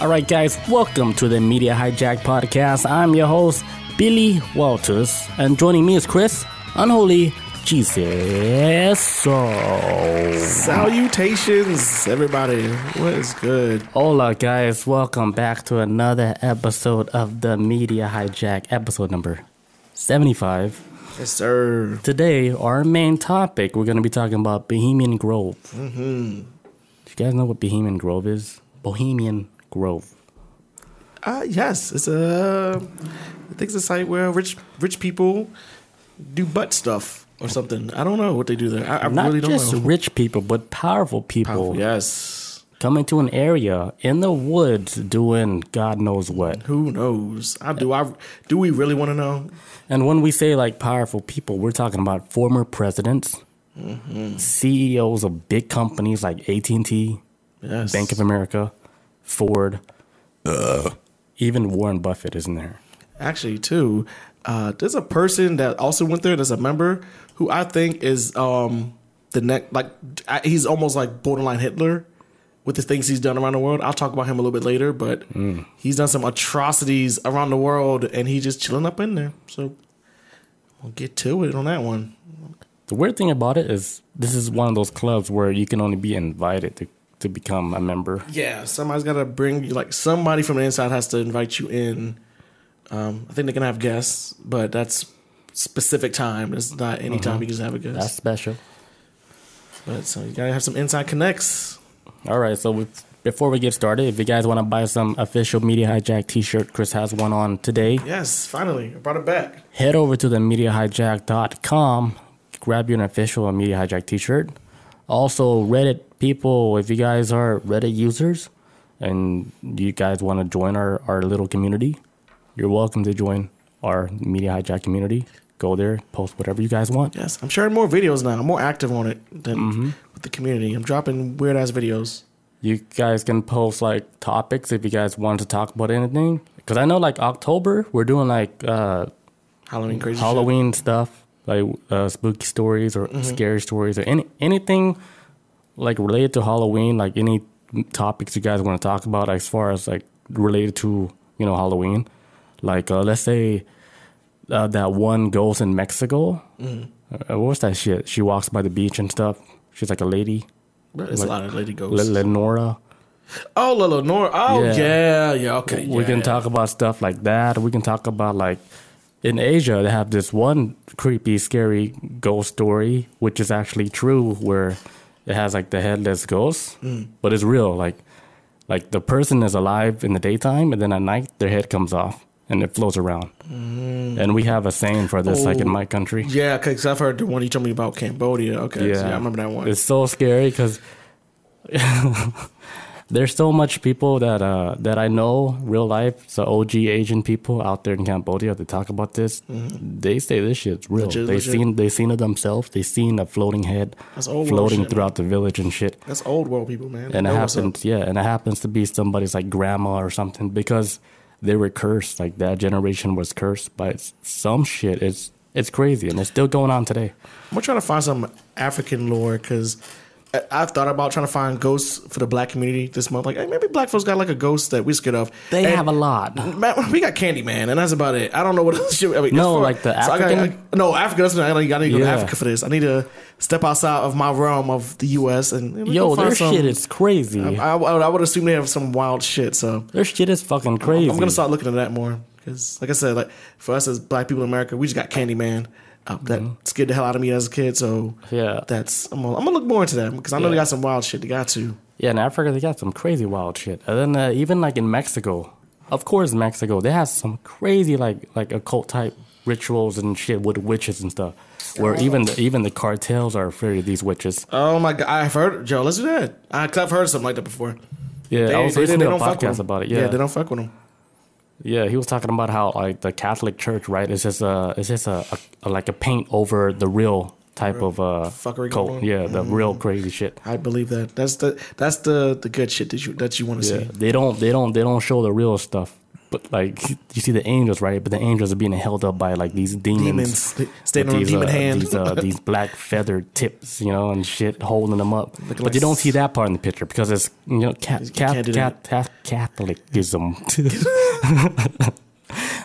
All right, guys, welcome to the Media Hijack Podcast. I'm your host, Billy Walters, and joining me is Chris, Unholy Jesus. So, Salutations, everybody. What is good? hola, guys, welcome back to another episode of the Media Hijack, episode number 75. Yes, sir. Today, our main topic, we're going to be talking about Bohemian Grove. Mm-hmm. Do you guys know what Bohemian Grove is? Bohemian Grove. Uh, yes, it's a. I think it's a site where rich rich people do butt stuff or something. I don't know what they do there. I, I Not really don't just know. rich people, but powerful people Yes. coming to an area in the woods doing God knows what. Who knows? I do. I do. We really want to know? And when we say like powerful people, we're talking about former presidents, Mm-hmm. CEOs of big companies like AT and T, Yes. Bank of America, Ford, even Warren Buffett is in there. Actually, too, uh, there's a person that also went there. There's a member who I think is um the next like I- he's almost like borderline Hitler with the things he's done around the world. I'll talk about him a little bit later, but he's done some atrocities around the world, and he's just chilling up in there. So we'll get to it on that one. The weird thing about it is this is one of those clubs where you can only be invited to, to become a member. Yeah, somebody's got to bring you. Like somebody from the inside has to invite you in. Um, I think they can have guests, but that's specific time. It's not any time you can just have a guest. That's special. But so you gotta have some inside connects. All right, so we, before we get started, if you guys want to buy some official Media Hijack t-shirt, Chris has one on today. Yes, finally, I brought it back. Head over to the MediaHijack.com, grab you an official Media Hijack t-shirt. Also, Reddit people, if you guys are Reddit users and you guys want to join our, our little community, you're welcome to join our Media Hijack community. Go there, post whatever you guys want. Yes, I'm sharing more videos now. I'm more active on it than with the community. I'm dropping weird ass videos. You guys can post like topics if you guys want to talk about anything. Because I know like October, we're doing like uh, Halloween crazy. shit. Halloween stuff, like uh, spooky stories or scary stories or any anything like related to Halloween, like any topics you guys want to talk about as far as like related to you know Halloween. Like uh, let's say uh, that one ghost in Mexico. Uh, what was that shit? She walks by the beach and stuff. She's like a lady, But It's a lot of lady Le- ghosts. Lenora. oh, Lolo Nora. Oh, Yeah. yeah, yeah. Okay, we yeah, can yeah. talk about stuff like that. We can talk about like in Asia they have this one creepy, scary ghost story, which is actually true, where it has like the headless ghost, Mm. but it's real. Like like the person is alive in the daytime, and then at night their head comes off and it floats around. And we have a saying for this, like in Mm. Oh. my country. Yeah, because I've heard the one you told me about Cambodia. Okay, yeah, so yeah I remember that one. It's so scary because there's so much people that uh, that I know real life, so OG Asian people out there in Cambodia that talk about this. They say this shit's real. Mm-hmm. Legit, they legit. seen they seen it themselves. They seen a floating head floating shit, throughout the village and shit. That's old world people, man. They And it know what's up. happens, yeah, and it happens to be somebody's like grandma or something because they were cursed. Like that generation was cursed by some shit. It's it's crazy, and it's still going on today. I'm gonna try to find some African lore because I've thought about trying to find ghosts for the black community this month. Like, hey, maybe black folks got like a ghost that we're scared of. They And- have a lot. We got Candyman, and that's about it. I don't know what else shit. I mean, No, like the so I gotta- African? I- no, Africa. That's what I gotta, gotta go to Africa for this. I need to step outside of my realm of the U.S. and and we Yo, their some- shit is crazy. I, I, I would assume they have some wild shit. So Their shit is fucking crazy. I'm gonna start looking at that more because, like I said, like for us as black people in America, we just got Candyman. Uh, that scared the hell out of me as a kid. So Mm-hmm. Yeah. that's I'm gonna, I'm gonna look more into that because I know they got some wild shit. They got to. Yeah, in Africa they got some crazy wild shit. And then uh, even like in Mexico, of course Mexico, they have some crazy like like occult type rituals and shit with witches and stuff. Where even the, even the cartels are afraid of these witches. Oh my god, I've heard Joe. Let's do that. I, I've heard something like that before. Yeah, I was listening to a podcast about it. Yeah. Yeah, they don't fuck with them. Yeah, he was talking about how like the Catholic Church, right? It's just a it's just a, a like a paint over the real type of uh fuckery cult. Yeah, the real crazy shit. I believe that. That's the that's the the good shit that you that you want to Yeah, see. they don't they don't they don't show the real stuff but like you see the angels, right? But the angels are being held up by like these demons, Demons standing on these, demon uh, hand. these uh, these black feathered tips, you know, and shit holding them up. Looking but like you don't see that part in the picture because it's you know cat, You cat, can't do cat, cat, Catholicism.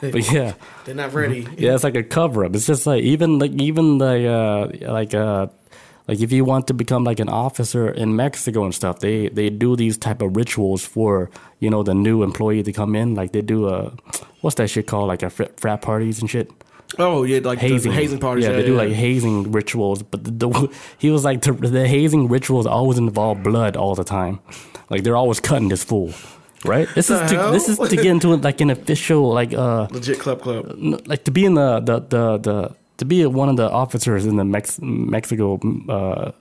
but yeah, They're not ready. yeah, it's like a cover up. It's just like even like even the uh, like uh like if you want to become like an officer in Mexico and stuff, they they do these type of rituals for you know the new employee to come in. Like they do a what's that shit called? Like a fr- frat parties and shit. Oh yeah, like Hazing, the hazing parties. Yeah, they do like hazing rituals, but the, the he was like the, the hazing rituals always involve blood all the time. Like they're always cutting this fool, right? This is to, hell? this is to get into like an official like uh legit club club. like to be in the the the, the to be one of the officers in the Mex- Mexico uh,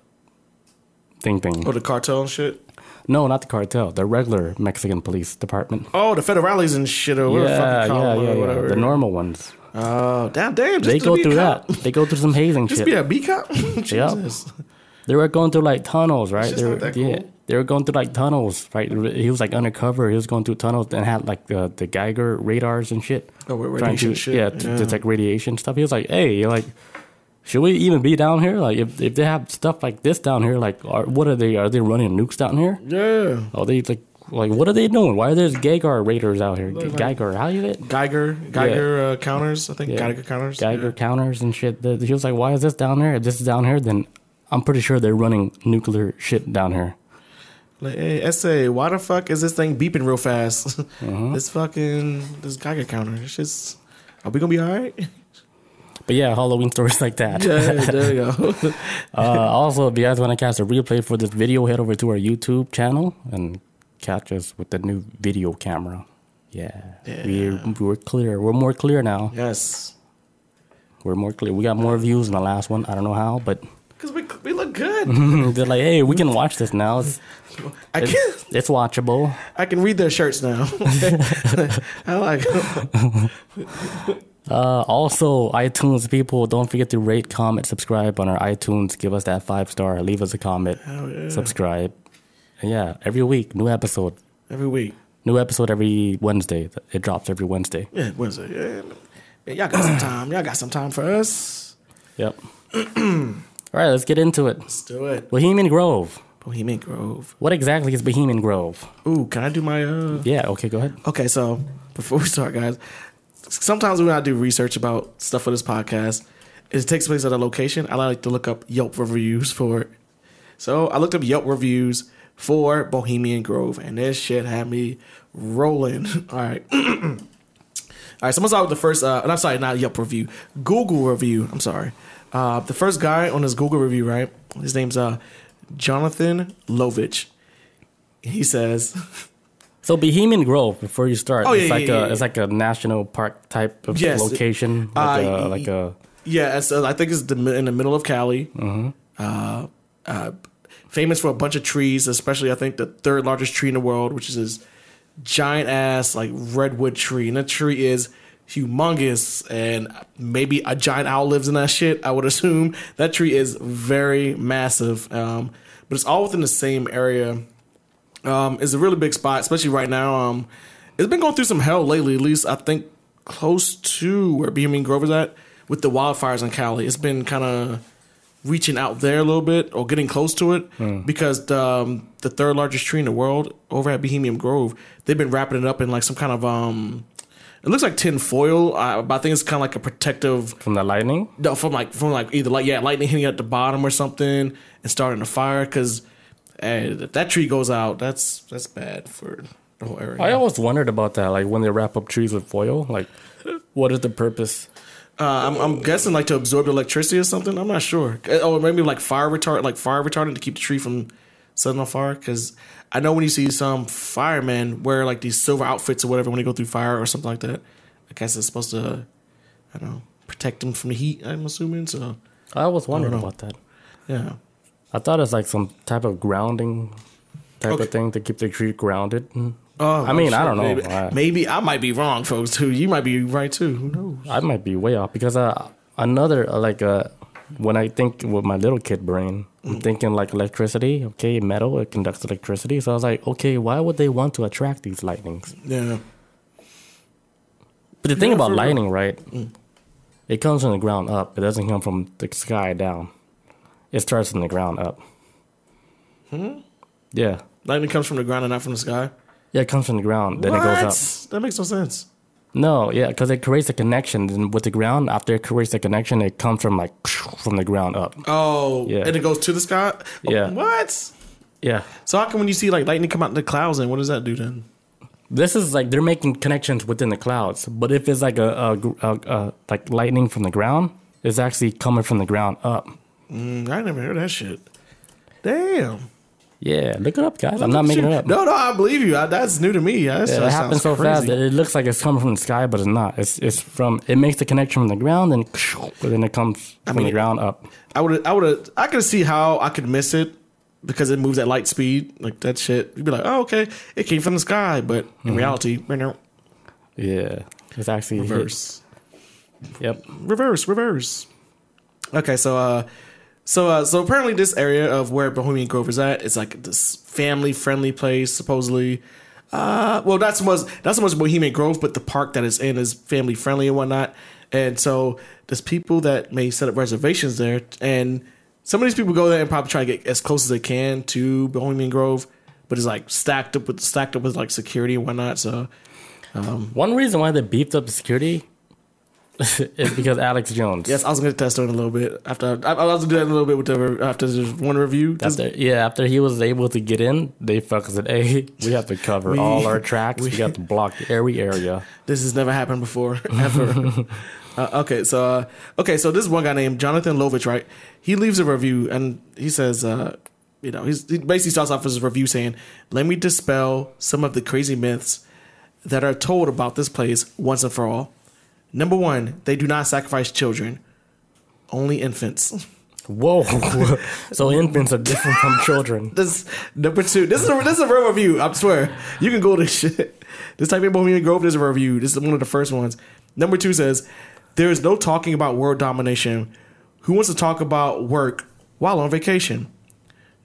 thing thing. Oh, the cartel shit. No, not the cartel. The regular Mexican police department. Oh, the federales and shit. Or whatever Yeah, yeah, yeah, yeah. whatever. The normal ones. Oh, damn, damn. Just They go through that. They go through some hazing Just shit. Just be a B cop. Jesus. They were going through like tunnels, right? just They were, not that yeah, cool. They were going through like tunnels, right? He was like undercover. He was going through tunnels and had like the the Geiger radars and shit. Oh, radiation to, shit. Yeah, to Yeah. detect radiation stuff. He was like, "Hey, like, should we even be down here? Like, if if they have stuff like this down here, like, are, what are they? Are they running nukes down here? Yeah. Are they like, like, what are they doing? Why are there Geiger radars out here? Like- Geiger, how you it? Geiger, Geiger uh, counters. I think Yeah. Geiger counters. Geiger Yeah. counters and shit. He was like, "Why is this down there? If this is down here, then I'm pretty sure they're running nuclear shit down here." Like, hey, essay, why the fuck is this thing beeping real fast? Uh-huh. this fucking this Geiger counter. It's just, are we gonna be all right? But yeah, Halloween stories like that. yeah, there you go. uh, also, if you guys want to catch a replay for this video, head over to our YouTube channel and catch us with the new video camera. Yeah, We're, we're clear. We're more clear now. yes, We're more clear. We got more views than the last one. I don't know how, but because we we look good. they're like, hey, we can watch this now. It's, I it's, can it's watchable. I can read their shirts now. I like. Uh, also, iTunes people, don't forget to rate, comment, subscribe on our iTunes. Give us that five star. Leave us a comment. Yeah. Subscribe. And yeah, every week, new episode. Every week. New episode every Wednesday. It drops every Wednesday. Yeah, Wednesday. Yeah. Y'all got some time. Y'all got some time for us. Yep. All right, let's get into it. Let's do it. Bohemian Grove. Bohemian Grove. What exactly is Bohemian Grove? Ooh, can I do my uh? Yeah, okay, go ahead. Okay, so before we start, guys, sometimes when I do research about stuff for this podcast, it takes place at a location. I like to look up Yelp reviews for it. So I looked up Yelp reviews for Bohemian Grove, and this shit had me rolling. All right. All right, so I'm gonna start with the first. Uh, and I'm sorry, not Yelp review, Google review. I'm sorry. Uh, the first guy on his Google review, right? His name's uh, Jonathan Lovich. He says, So Bohemian Grove, before you start, Oh, it's yeah, like yeah, a it's like a national park type of Yes. location. Like Uh, a like a Yeah, uh, I think it's in the middle of Cali. Uh, uh, famous for a bunch of trees, especially I think the third largest tree in the world, which is this giant ass like redwood tree, and that tree is humongous, and maybe a giant owl lives in that shit. I would assume that tree is very massive, um, but it's all within the same area. Um, it's a really big spot, especially right now. Um, it's been going through some hell lately. At least I think close to where Bohemian Grove is at with the wildfires in Cali. It's been kind of reaching out there a little bit or getting close to it because the, um, the third largest tree in the world over at Bohemian Grove, they've been wrapping it up in like some kind of um. It looks like tin foil, uh, but I think it's kind of like a protective from the lightning. no, from like from like either like yeah, lightning hitting at the bottom or something and starting a fire. Because if that tree goes out, that's that's bad for the whole area. I always wondered about that, like when they wrap up trees with foil, like what is the purpose? Uh, I'm, I'm guessing like to absorb electricity or something. I'm not sure. Uh, Or maybe like fire retard, like fire retardant to keep the tree from setting on fire. Because I know when you see some firemen wear like these silver outfits or whatever when they go through fire or something like that. I guess it's supposed to, I don't know, protect them from the heat. I'm assuming. So I always wondered know. about that. yeah. I thought it's like some type of grounding type Okay. of thing to keep the tree grounded. Oh, I mean, I don't know. Maybe, I- maybe I might be wrong, folks. Too. You might be right too. Who knows? I might be way off because uh, another uh, like uh, when I think with my little kid brain. I'm thinking like electricity. Okay, metal it conducts electricity. So I was like, okay, why would they want to attract these lightnings? Yeah. But the thing Yeah, about real. lightning, right? It comes from the ground up. It doesn't come from the sky down. It starts from the ground up. Hmm. Yeah. Lightning comes from the ground and not from the sky. Yeah, it comes from the ground, then what? it goes up. That makes no sense. No, yeah, because it creates a connection with the ground. After it creates a connection, it comes from like from the ground up. Oh, Yeah. and it goes to the sky. Oh, Yeah. What? Yeah, So how come when you see like lightning come out in the clouds, and what does that do then? this is like they're making connections within the clouds. But if it's like a, a, a, a like lightning from the ground, it's actually coming from the ground up. Mm, I never heard that shit. Damn. Yeah, look it up, guys. I'm not making it up. No, no, I believe you. I, that's new to me. That's, Yeah, that it happens so sounds fast that it looks like it's coming from the sky, but it's not. It's it's from it makes the connection from the ground, and then it comes from mean- the ground up. I would, I would, I could see how I could miss it because it moves at light speed, like that shit. You'd be like, oh, okay, it came from the sky, but Mm-hmm. in reality, Yeah, it's actually hit- reverse, Yep. reverse, reverse. Okay, so, uh, so, uh, so apparently, this area of where Bohemian Grove is at, it's like this family-friendly place, supposedly. Uh, well, not so much, not so much Bohemian Grove, but the park that it's in is family-friendly and whatnot. And so, there's people that may set up reservations there, and some of these people go there and probably try to get as close as they can to Bohemian Grove, but it's like stacked up with stacked up with like security and whatnot. So, One reason why they beefed up the security is because Alex Jones. yes, I was gonna test on a little bit after I, I was gonna do that a little bit with the after this one review. Just- After, yeah, after he was able to get in, they fucking said, "Hey, we have to cover We- all our tracks. We, we- got to block every area." This has never happened before, ever. uh, okay, so uh, okay, so this is one guy named Jonathan Lovich, right? He leaves a review and he says, uh, you know, he's, he basically starts off his review saying, "Let me dispel some of the crazy myths that are told about this place once and for all. Number one, they do not sacrifice children, only infants." Whoa! so infants are different from children. This number two. This is a, this is a real review. I swear. You can go to shit. This type of Bohemian Grove. This is a review. This is one of the first ones. Number two says there is no talking about world domination. Who wants to talk about work while on vacation?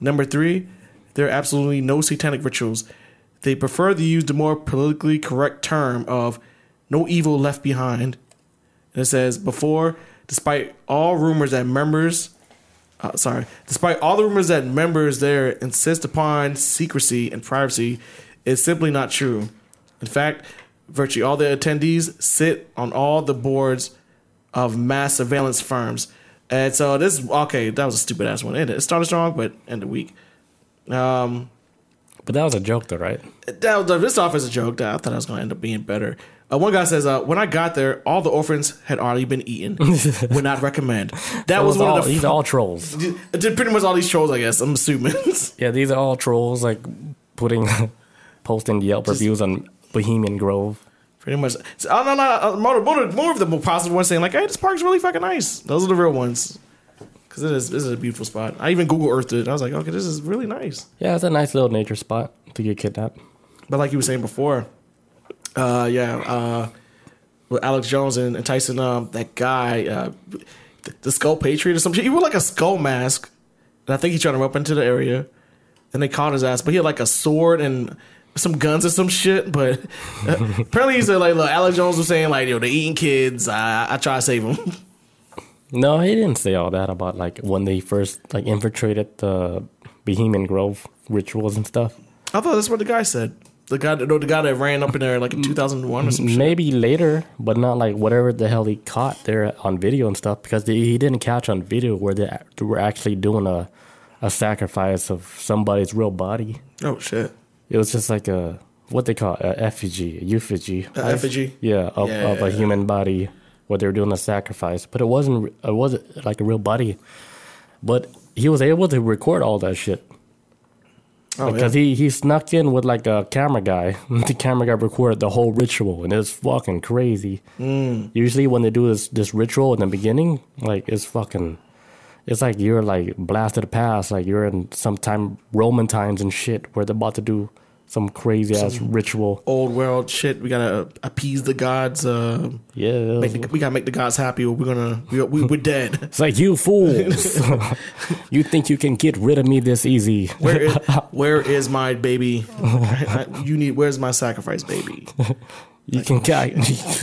Number three, there are absolutely no satanic rituals. They prefer to use the more politically correct term of no evil left behind. And it says before, despite all rumors that members uh, sorry, despite all the rumors that members there insist upon secrecy and privacy, is simply not true. In fact, virtually all the attendees sit on all the boards of mass surveillance firms. And so this, okay, that was a stupid ass one. It it started strong, but ended weak. Um, But that was a joke, though, right? that was, this off as a joke. That I thought I was going to end up being better. Uh, one guy says, uh, "When I got there, all the orphans had already been eaten. Would not recommend." That was it's one all, of the these are all trolls. did pretty much all these trolls, I guess. I'm assuming. Yeah, these are all trolls like putting posting Yelp reviews on Bohemian Grove. pretty much. So, oh, no, no, uh, more, more, more of the more positive ones saying like, "Hey, this park's really fucking nice." Those are the real ones. Because it is, this is a beautiful spot. I even Google Earthed it. I was like, okay, this is really nice. Yeah, it's a nice little nature spot to get kidnapped. But like you were saying before, uh, yeah, uh, with Alex Jones and, and Tyson, um, that guy, uh, the, the Skull Patriot or some shit. He wore like a skull mask, and I think he tried to run up into the area, and they caught his ass. But he had like a sword and some guns or some shit. But uh, apparently, he said like, look, Alex Jones was saying like, yo, they're eating kids. I, I try to save them. No, he didn't say all that about like when they first like infiltrated the Bohemian Grove rituals and stuff. I thought that's what the guy said. The guy, no, the guy that ran up in there like in 2001 or some shit. Maybe later, but not like whatever the hell he caught there on video and stuff because they, he didn't catch on video where they were actually doing a a sacrifice of somebody's real body. Oh shit. It was just like a what they call it, a effigy, a eulogy, A effigy? Yeah, of, Yeah. of a human body where they were doing a sacrifice, but it wasn't it wasn't like a real body. But he was able to record all that shit Oh, because yeah. he he snuck in with like a camera guy. the camera guy recorded the whole ritual, and it's fucking crazy. Mm. Usually, when they do this this ritual in the beginning, like it's fucking. It's like you're like blasted past, like you're in some time Roman times and shit, where they're about to do some crazy ass ritual. old world shit. We gotta appease the gods. Uh, Yeah, the, we gotta make the gods happy, or we're gonna we, we, we're dead. it's like you fools. you think you can get rid of me this easy? Where is, where is my baby? you need. Where's my sacrifice, baby? You can oh,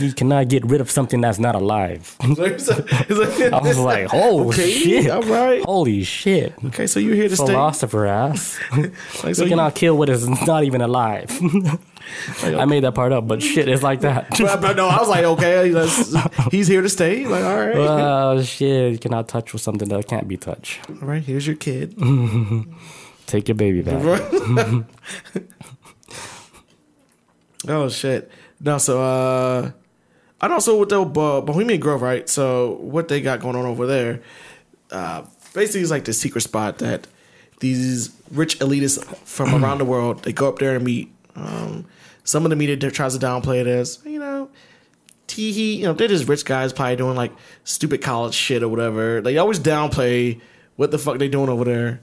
you cannot get rid of something that's not alive. I was like, oh Okay, shit! all right. Holy shit! Okay, so you're here to stay. Philosopher ass. Like, so you cannot kill what is not even alive. I made that part up, but shit, it's like that. But, but no, I was like, okay, that's- he's here to stay. Like, all right, Oh shit! You cannot touch with something that can't be touched. all right. Here's your kid. Take your baby back. oh shit. No, so uh, I know. So with the uh, Bohemian Grove, right? So what they got going on over there? Uh, basically, it's like the secret spot that these rich elitists from around the world they go up there and meet. Um, some of the media tries to downplay it as you know, tee hee. You know, they're just rich guys probably doing like stupid college shit or whatever. They always downplay what the fuck they doing over there.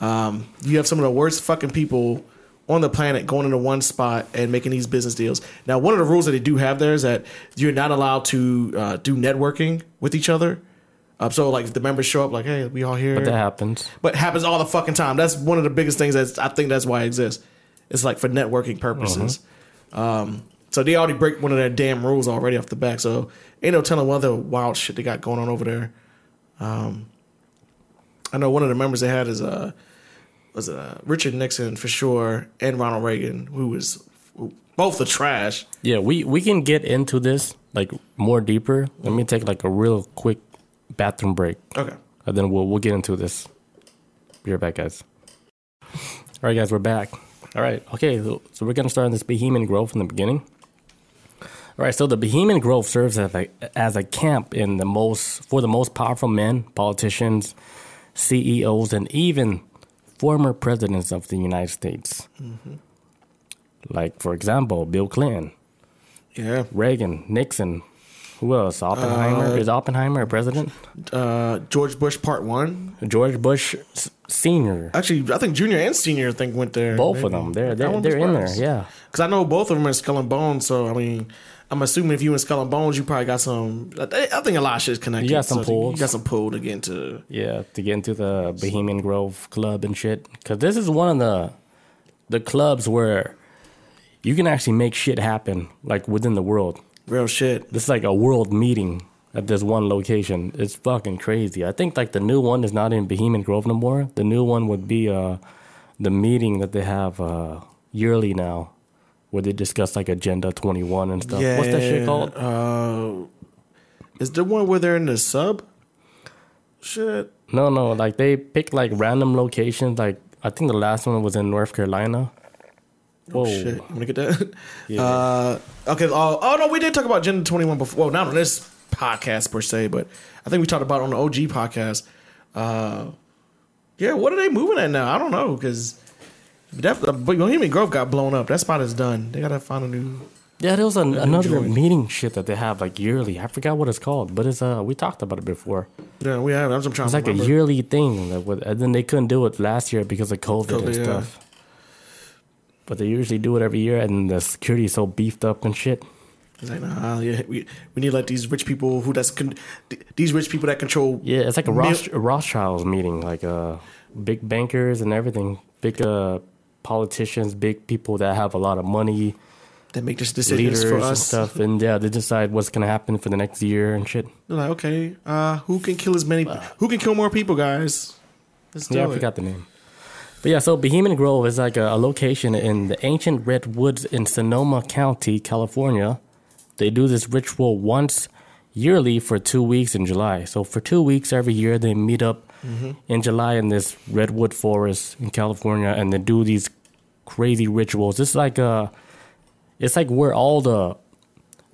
Um, you have some of the worst fucking people on the planet going into one spot and making these business deals. Now, one of the rules that they do have there is that you're not allowed to uh, do networking with each other. Uh, so, like, if the members show up, like, hey, we all here. But that happens. But it happens all the fucking time. That's one of the biggest things that I think that's why it exists. It's like for networking purposes. Um, so they already break one of their damn rules already off the back. So ain't no telling what other wild shit they got going on over there. Um, I know one of the members they had is uh was uh, Richard Nixon for sure and Ronald Reagan, who was both the trash. Yeah, we we can get into this like more deeper. Let me take like a real quick bathroom break, Okay. and then we'll we'll get into this. Be right back, guys. All right, guys, we're back. All right, okay, so, so we're gonna start on this Bohemian Grove from the beginning. All right, so the Bohemian Grove serves as a as a camp in the most for the most powerful men, politicians, CEOs, and even former presidents of the United States. Like, for example, Bill Clinton. Yeah. Reagan, Nixon, who else? Oppenheimer. Is Oppenheimer a president? Uh, George Bush Part One. George Bush S- Senior. Actually, I think Junior and Senior I think went there. Both of them. They're they're, they're in there. Yeah. Because I know both of them are Skull and Bones. So I mean, I'm assuming if you in Skull and Bones, you probably got some. I think a lot of shit's connected. You got some so pulls. You got some pull to get into. Yeah, to get into the Bohemian Grove Club and shit. Because this is one of the the clubs where you can actually make shit happen, like within the world. Real shit. This is like a world meeting at this one location. It's fucking crazy. I think like the new one is not in Bohemian Grove no more. The new one would be uh the meeting that they have uh yearly now, where they discuss like Agenda Twenty One and stuff. What's that shit called? Uh, is the one where they're in the sub? Shit. No, no, like they pick like random locations. Like I think the last one was in North Carolina. Whoa. Shit. I'm gonna get that? Yeah. Uh, okay. Oh, oh, no, we did talk about Agenda 21 before. Well, not on this podcast per se, but I think we talked about on the OG podcast. Uh, yeah, what are they moving at now? I don't know because that but Bohemian Grove got blown up. That spot is done. They gotta find a new. Yeah, there was an, another meeting shit that they have like yearly. I forgot what it's called, but it's uh we talked about it before. Yeah, we have. I'm trying It's like a yearly thing, that would, and then they couldn't do it last year because of COVID, and COVID, yeah. stuff. But they usually do it every year, and the security is so beefed up and shit. It's like, nah, yeah, we, we need to let these rich people who that's con- th- these rich people that control. Yeah, it's like a Mil- a Rothschilds meeting, like uh, big bankers and everything, big uh, politicians, big people that have a lot of money, that make this decisions for and stuff, and yeah, they decide what's gonna happen for the next year and shit. They're like, okay, uh, who can kill as many? Who can kill more people, guys? Let's do Yeah, it. I forgot the name. But yeah, so Bohemian Grove is like a, a location in the ancient redwoods in Sonoma County, California. They do this ritual once yearly for two weeks in July. So for two weeks every year, they meet up in July in this redwood forest in California, and they do these crazy rituals. It's like uh it's like where all the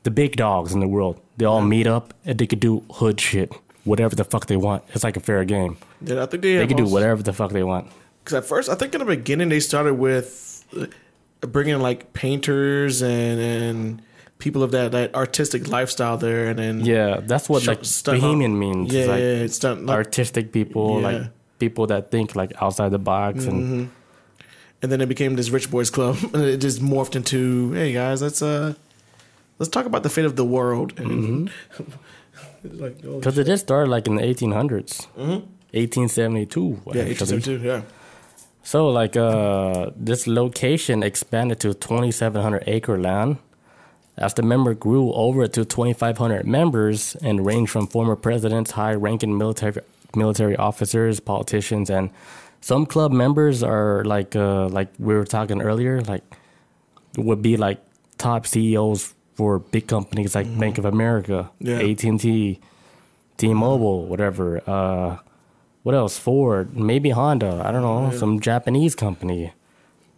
the big dogs in the world they all meet up and they could do hood shit, whatever the fuck they want. It's like a fair game. Yeah, I think they, They can do whatever the fuck they want. Because at first, I think in the beginning they started with uh, bringing like painters and and people of that that artistic lifestyle there, and then Yeah, that's what like stunt- Bohemian means. yeah, It's like yeah, it's done. Like, artistic people, Yeah. like people that think like outside the box Mm-hmm. and then it became this rich boys club, and it just morphed into, hey guys, let's uh, let's talk about the fate of the world. And it's like, oh, because it just started like in the 1800s, 1872. Mm-hmm. yeah, actually. HSM2, yeah. So like uh, this location expanded to 2,700 acre land, As the member grew over to 2,500 members and ranged from former presidents, high-ranking military military officers, politicians, and some club members are like uh, like we were talking earlier, like would be like top CEOs for big companies like Bank of America, Yeah. AT and T, T-Mobile, whatever. Uh, what else? Ford, maybe Honda. I don't know, some Japanese company.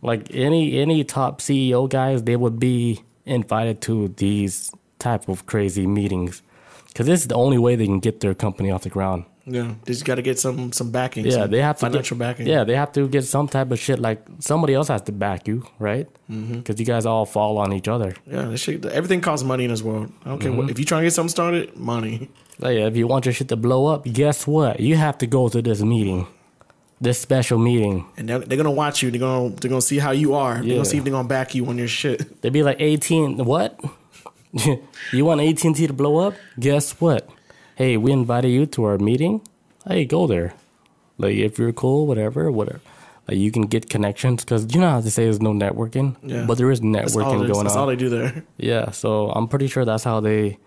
Like any any top CEO guys, they would be invited to these type of crazy meetings because this is the only way they can get their company off the ground. Yeah, they just got to get some some backing. Yeah, some they have to financial get, backing. Yeah, they have to get some type of shit. Like somebody else has to back you, right? Because you guys all fall on each other. yeah. This shit, everything costs money in this world. I don't care Mm-hmm. what. If you trying to get something started, money. Like, if you want your shit to blow up, guess what? You have to go to this meeting, this special meeting. And they're, they're gonna watch you. They're gonna they're gonna see how you are. They're gonna see if they're gonna back you on your shit. They'd be like, 18, what? you want AT&T to blow up? Guess what? Hey, we invited you to our meeting. Hey, go there. Like, if you're cool, whatever, whatever. Like, you can get connections because you know how to say there's no networking, Yeah. but there is networking going on. That's all they do there. Yeah, so I'm pretty sure that's how they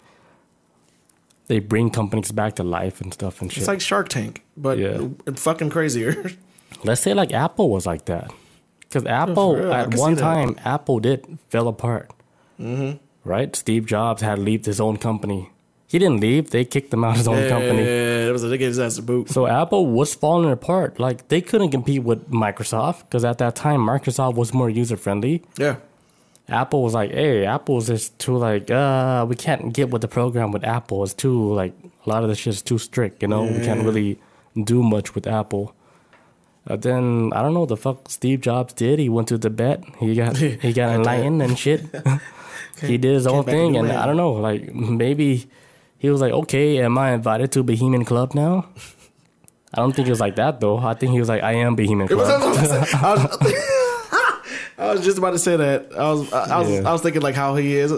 they bring companies back to life and stuff and shit. It's like Shark Tank, but Yeah. it's fucking crazier. Let's say like Apple was like that, because Apple real, I at one time Apple did fell apart. Mm-hmm. Right, Steve Jobs had to leave his own company. He didn't leave; they kicked him out of his own company. Yeah, it was a they gave his ass a boot. So Apple was falling apart. Like they couldn't compete with Microsoft because at that time Microsoft was more user friendly. Yeah, Apple was like, hey, Apple's just too like, uh, we can't get with the program with Apple. It's too like a lot of the shit is too strict, you know. We can't really do much with Apple. Uh, then I don't know what the fuck Steve Jobs did. He went to Tibet. He got he got enlightened and shit. he did his own thing, and. I don't know. Like maybe he was like, okay, am I invited to Bohemian Club now? I don't think he was like that though. I think he was like, I am Bohemian Club. I was, I was just about to say that. I was I, I was Yeah. I was thinking like how he is.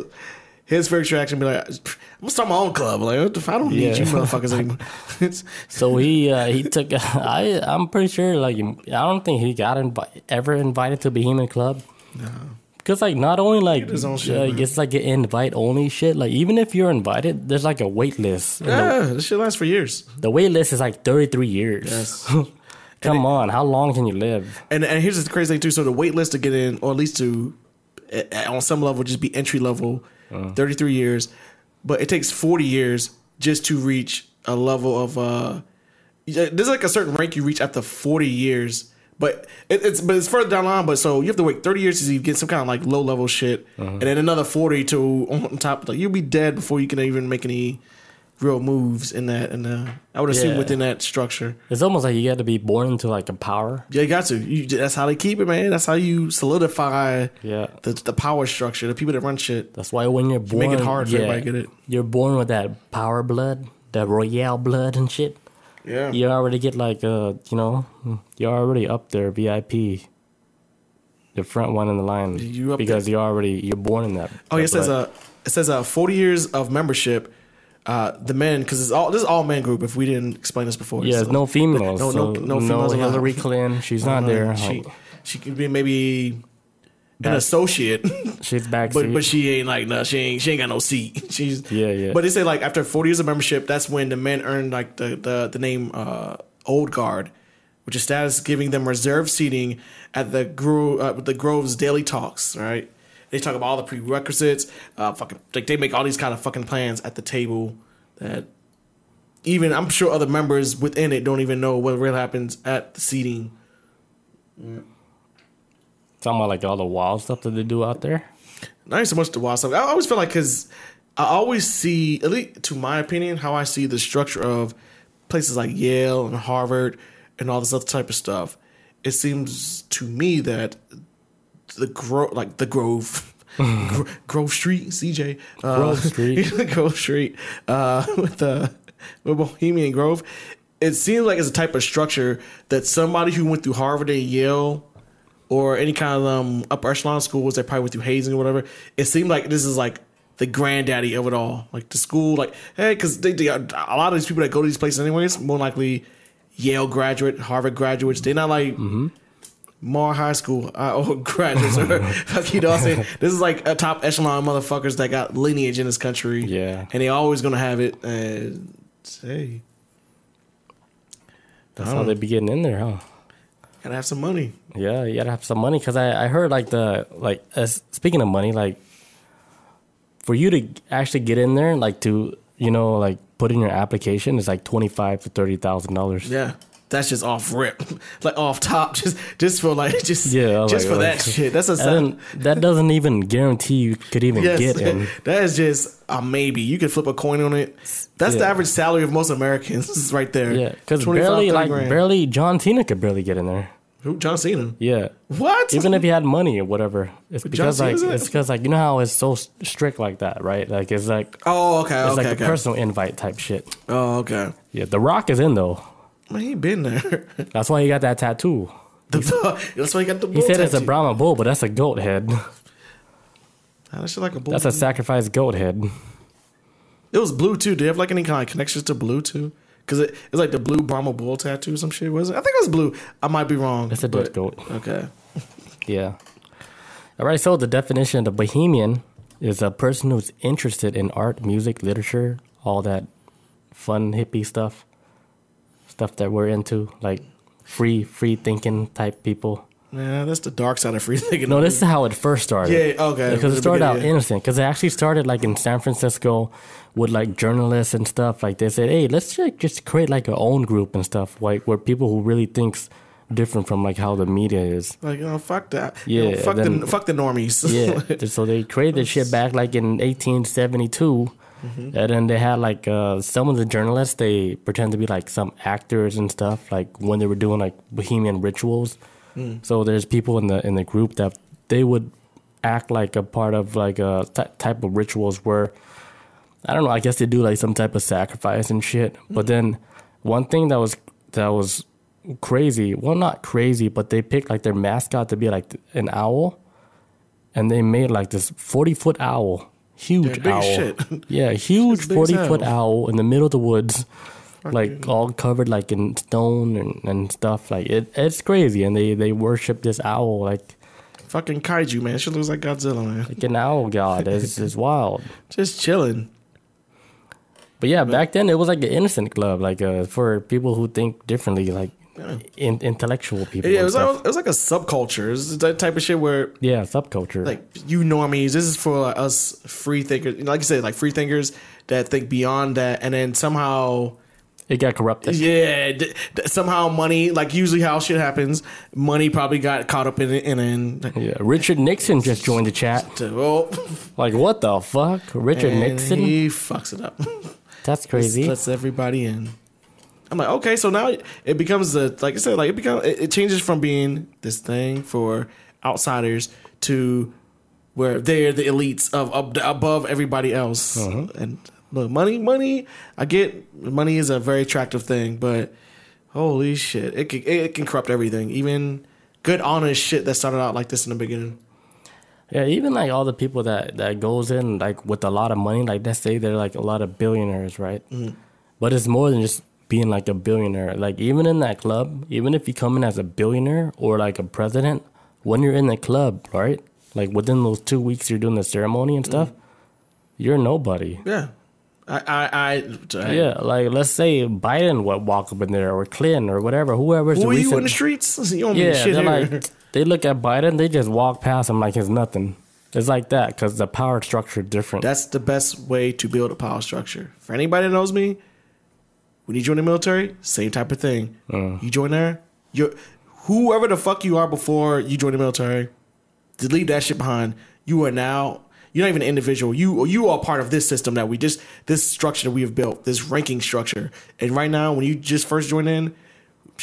His first reaction be like, "I'm gonna start my own club." Like, what the f- I don't need Yeah. you motherfuckers anymore. So he uh, he took. I I'm pretty sure like I don't think he got invi- ever invited to Bohemian Club. Because like not only like shit, uh, man. it's like an invite only shit. Like even if you're invited, there's like a wait list. Yeah, this shit lasts for years. the, the wait list is like 33 years. Yes. Come on, how long can you live? And and here's the crazy thing too. So the wait list to get in, or at least to uh, on some level, just be entry level, Uh-huh. 33 years, but it takes 40 years just to reach a level of. uh There's like a certain rank you reach after 40 years, but it, it's but it's further down the line. But so you have to wait 30 years to you get some kind of like low level shit, Uh-huh. and then another 40 to on top. Like you'll be dead before you can even make any real moves in that. And uh, I would assume Yeah. within that structure. It's almost like you got to be born into like a power. Yeah, you got to. You, that's how they keep it, man. That's how you solidify Yeah. the the power structure. The people that run shit. That's why when you're born, make it hard for everybody to get it. You're born with that power blood, that royale blood and shit. Yeah. you already get like uh you know you're already up there VIP, the front one in the line You up because you're already you're born in that. Oh, that it says uh, it says uh, forty years of membership. Uh, the men, because it's all this is all men group. If we didn't explain this before, yeah, So- there's no females. no- No, no- no, no females allowed. Hillary Clinton. She's not there. She she could be maybe an associate, she's back. but but she ain't like no, she ain't she ain't got no seat. She's Yeah, yeah. But they say like after forty years of membership, that's when the men earn like the the the name uh, old guard, which is status giving them reserved seating at the Gro- uh, the Grove's daily talks. Right? They talk about all the prerequisites. Uh, fucking like they make all these kind of fucking plans at the table that even I'm sure other members within it don't even know what really happens at the seating. Talking about like all the wild stuff that they do out there. not even so much the wild stuff. I always feel like because I always see, at least to my opinion, how I see the structure of places like Yale and Harvard and all this other type of stuff. It seems to me that the Grove, like the Grove, Gro- Grove Street, CJ, uh, Grove Street. Grove Street, uh, with the with Bohemian Grove. It seems like it's a type of structure that somebody who went through Harvard and Yale or any kind of um, upper echelon schools that probably went through hazing or whatever. It seemed like this is like the granddaddy of it all. Like the school, like hey, because they, they a lot of these people that go to these places anyways, more likely Yale graduate, Harvard graduates. They're not like more high school uh, or graduates or fuck, you know what I'm saying? This is like a top echelon motherfuckers that got lineage in this country. Yeah. And they always gonna have it. And hey, That's how they be getting in there, huh? Gotta have some money. Yeah, you gotta have some money because I, I heard like the like as speaking of money, like for you to actually get in there, like to you know like put in your application is like twenty five to thirty thousand dollars. Yeah. That's just off rip, like off top, just just for like just Yeah, just like- for that shit. That's a then that doesn't even guarantee you could even Yes, get in. that is just a maybe. You could flip a coin on it. That's the average salary of most Americans right there. Yeah, because barely like grand. barely John Cena could barely get in there. Who? John Cena. Yeah, What? even if he had money or whatever, it's John because like it? it's because like you know how it's so strict like that, right? Like it's like oh, okay, it's okay, like okay. a personal invite type shit. oh, okay. Yeah, The Rock is in though. Man, he been there. That's why he got that tattoo. The- that's why he got the. He said it's a Brahma bull, but that's a goat head. That shit like a bull. That's a sacrificed goat head. It was blue too. Do you have like any kind of connections to blue too? Because it, it's like the blue Brahma bull tattoo, some shit was it? I think it was blue. I might be wrong. It's a but- dead goat. Okay. Yeah. All right. So the definition of the bohemian is a person who's interested in art, music, literature, all that fun hippie stuff, stuff that we're into, like free, free thinking type people. Yeah, that's the dark side of free thinking. No, this is how it first started. Yeah, okay. Because it started out yeah. innocent. Because it actually started like in San Francisco with like journalists and stuff. Like they said, hey, let's just, just create like our own group and stuff, like where people who really thinks different from like how the media is. Like, oh, fuck that. You know, Yeah, fuck then- the fuck the normies. Yeah. so they created this shit back like in 1872. Mm-hmm. And then they had like uh, some of the journalists, they pretend to be like some actors and stuff, like when they were doing like bohemian rituals. Mm. So there's people in the in the group that they would act like a part of like a type of rituals where I don't know. I guess they do like some type of sacrifice and shit. But then one thing that was that was crazy. Well, not crazy, but they picked like their mascot to be like an owl, and they made like this forty foot owl, huge owl. shit. Yeah, huge forty foot owl in the middle of the woods, like all covered like in stone and, and stuff. Like it, it's crazy, and they they worship this owl like Fucking kaiju, man. She looks like Godzilla, man. like an owl god. It's, it's wild. Just chilling. But yeah, back then it was like an innocent club, like uh, for people who think differently, like in, intellectual people. Yeah, it was, like, it was like a subculture. It's that type of shit where yeah, subculture. like you normies. This is for like, us free thinkers. Like you said, like free thinkers that think beyond that, and then somehow, it got corrupted. yeah, d- d- somehow money. Like usually how shit happens, money probably got caught up in it, and then Yeah, Richard Nixon just joined the chat. oh, Like, what the fuck? Richard and Nixon? he fucks it up. That's crazy. lets everybody in. I'm like, okay, so now it becomes the like I said, like it becomes it, it changes from being this thing for outsiders to where they're the elites of, of above everybody else. Uh-huh. And look, money, money. I get money is a very attractive thing, but holy shit, it can it can corrupt everything, even good honest shit that started out like this in the beginning. Yeah, even like all the people that that goes in like with a lot of money, like let's say they're like a lot of billionaires, right? Mm-hmm. But it's more than just being like a billionaire. Like even in that club, even if you come in as a billionaire or like a president, when you're in the club, right? Like within those two weeks you're doing the ceremony and stuff, you're nobody. Yeah, I I, I, I Yeah, like let's say Biden would walk up in there or Clinton or whatever, whoever's Who the are you in the streets? You don't Yeah, shit they're here. like they look at Biden, they just walk past him like it's nothing. It's like that because the power structure is different. That's the best way to build a power structure. For anybody that knows me, when you join the military, same type of thing. Uh. You join there, you whoever the fuck you are before you join the military, leave that shit behind. You are now you're not even an individual. You you are part of this system that we just this structure that we have built, this ranking structure. And right now, when you just first join in,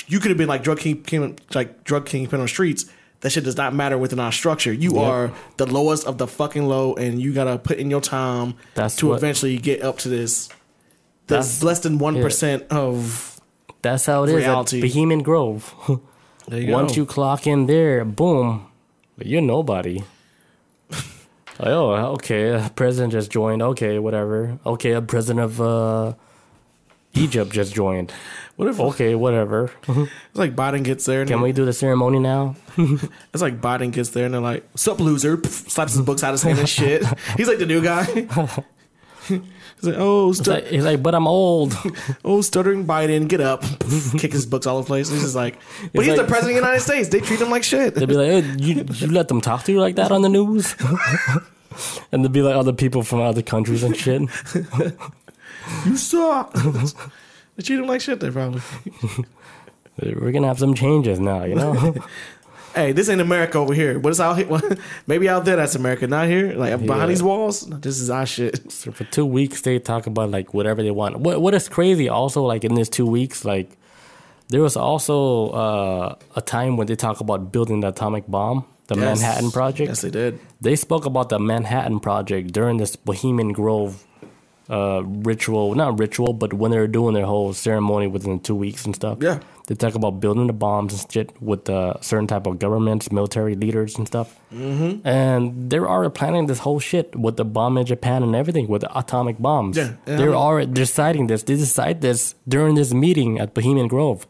you could have been like drug king, king like drug kingpin on the streets. That shit does not matter within our structure. You Yep. are the lowest of the fucking low, and you gotta put in your time That's to what- eventually get up to this. That's- less than one of. That's how it is Reality. at Bohemian Grove. There you Once go. you clock in there, boom, you're nobody. Like, oh, okay, a president just joined. Okay, whatever. Okay, a president of uh, Egypt just joined. What if Okay, whatever. it's like Biden gets there and Can we do the ceremony now? it's like Biden gets there and they're like, "Sup, loser?" Pff, slaps his books out of his hand and shit. He's like the new guy. He's like, "Oh, stu- like, he's like, but I'm old. oh, stuttering Biden, get up!" Kick his books all over the place. He's just like, but It's he's the president of the United States. They treat him like shit. They'd be like, hey, you, you let them talk to you like that on the news? and there'd be like other people from other countries and shit. You suck. they treat him like shit. They probably. We're gonna have some changes now, you know? Hey, this ain't America over here. What is out here? Maybe out there that's America, not here. Like behind Yeah. these walls, this is our shit. so for two weeks they talk about like whatever they want. What what is crazy also like in these two weeks, like there was also uh, a time when they talk about building the atomic bomb, the Yes. Manhattan Project. Yes, they did. They spoke about the Manhattan Project during this Bohemian Grove uh, ritual, not ritual, but when they were doing their whole ceremony within two weeks and stuff. Yeah. They talk about building the bombs and shit with uh, certain type of governments, military leaders and stuff. Mm-hmm. And they're already planning this whole shit with the bomb in Japan and everything with the atomic bombs. Yeah, yeah, they're already deciding this. They decide this during this meeting at Bohemian Grove,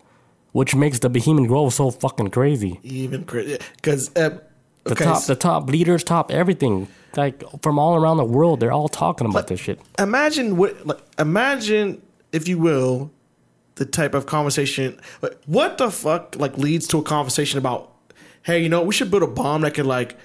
which makes the Bohemian Grove so fucking crazy. Even crazy because uh, The top, the top leaders, top everything, like from all around the world, they're all talking about this shit. imagine what like imagine if you will the type of conversation like, what the fuck like leads to a conversation about hey you know we should build a bomb that can like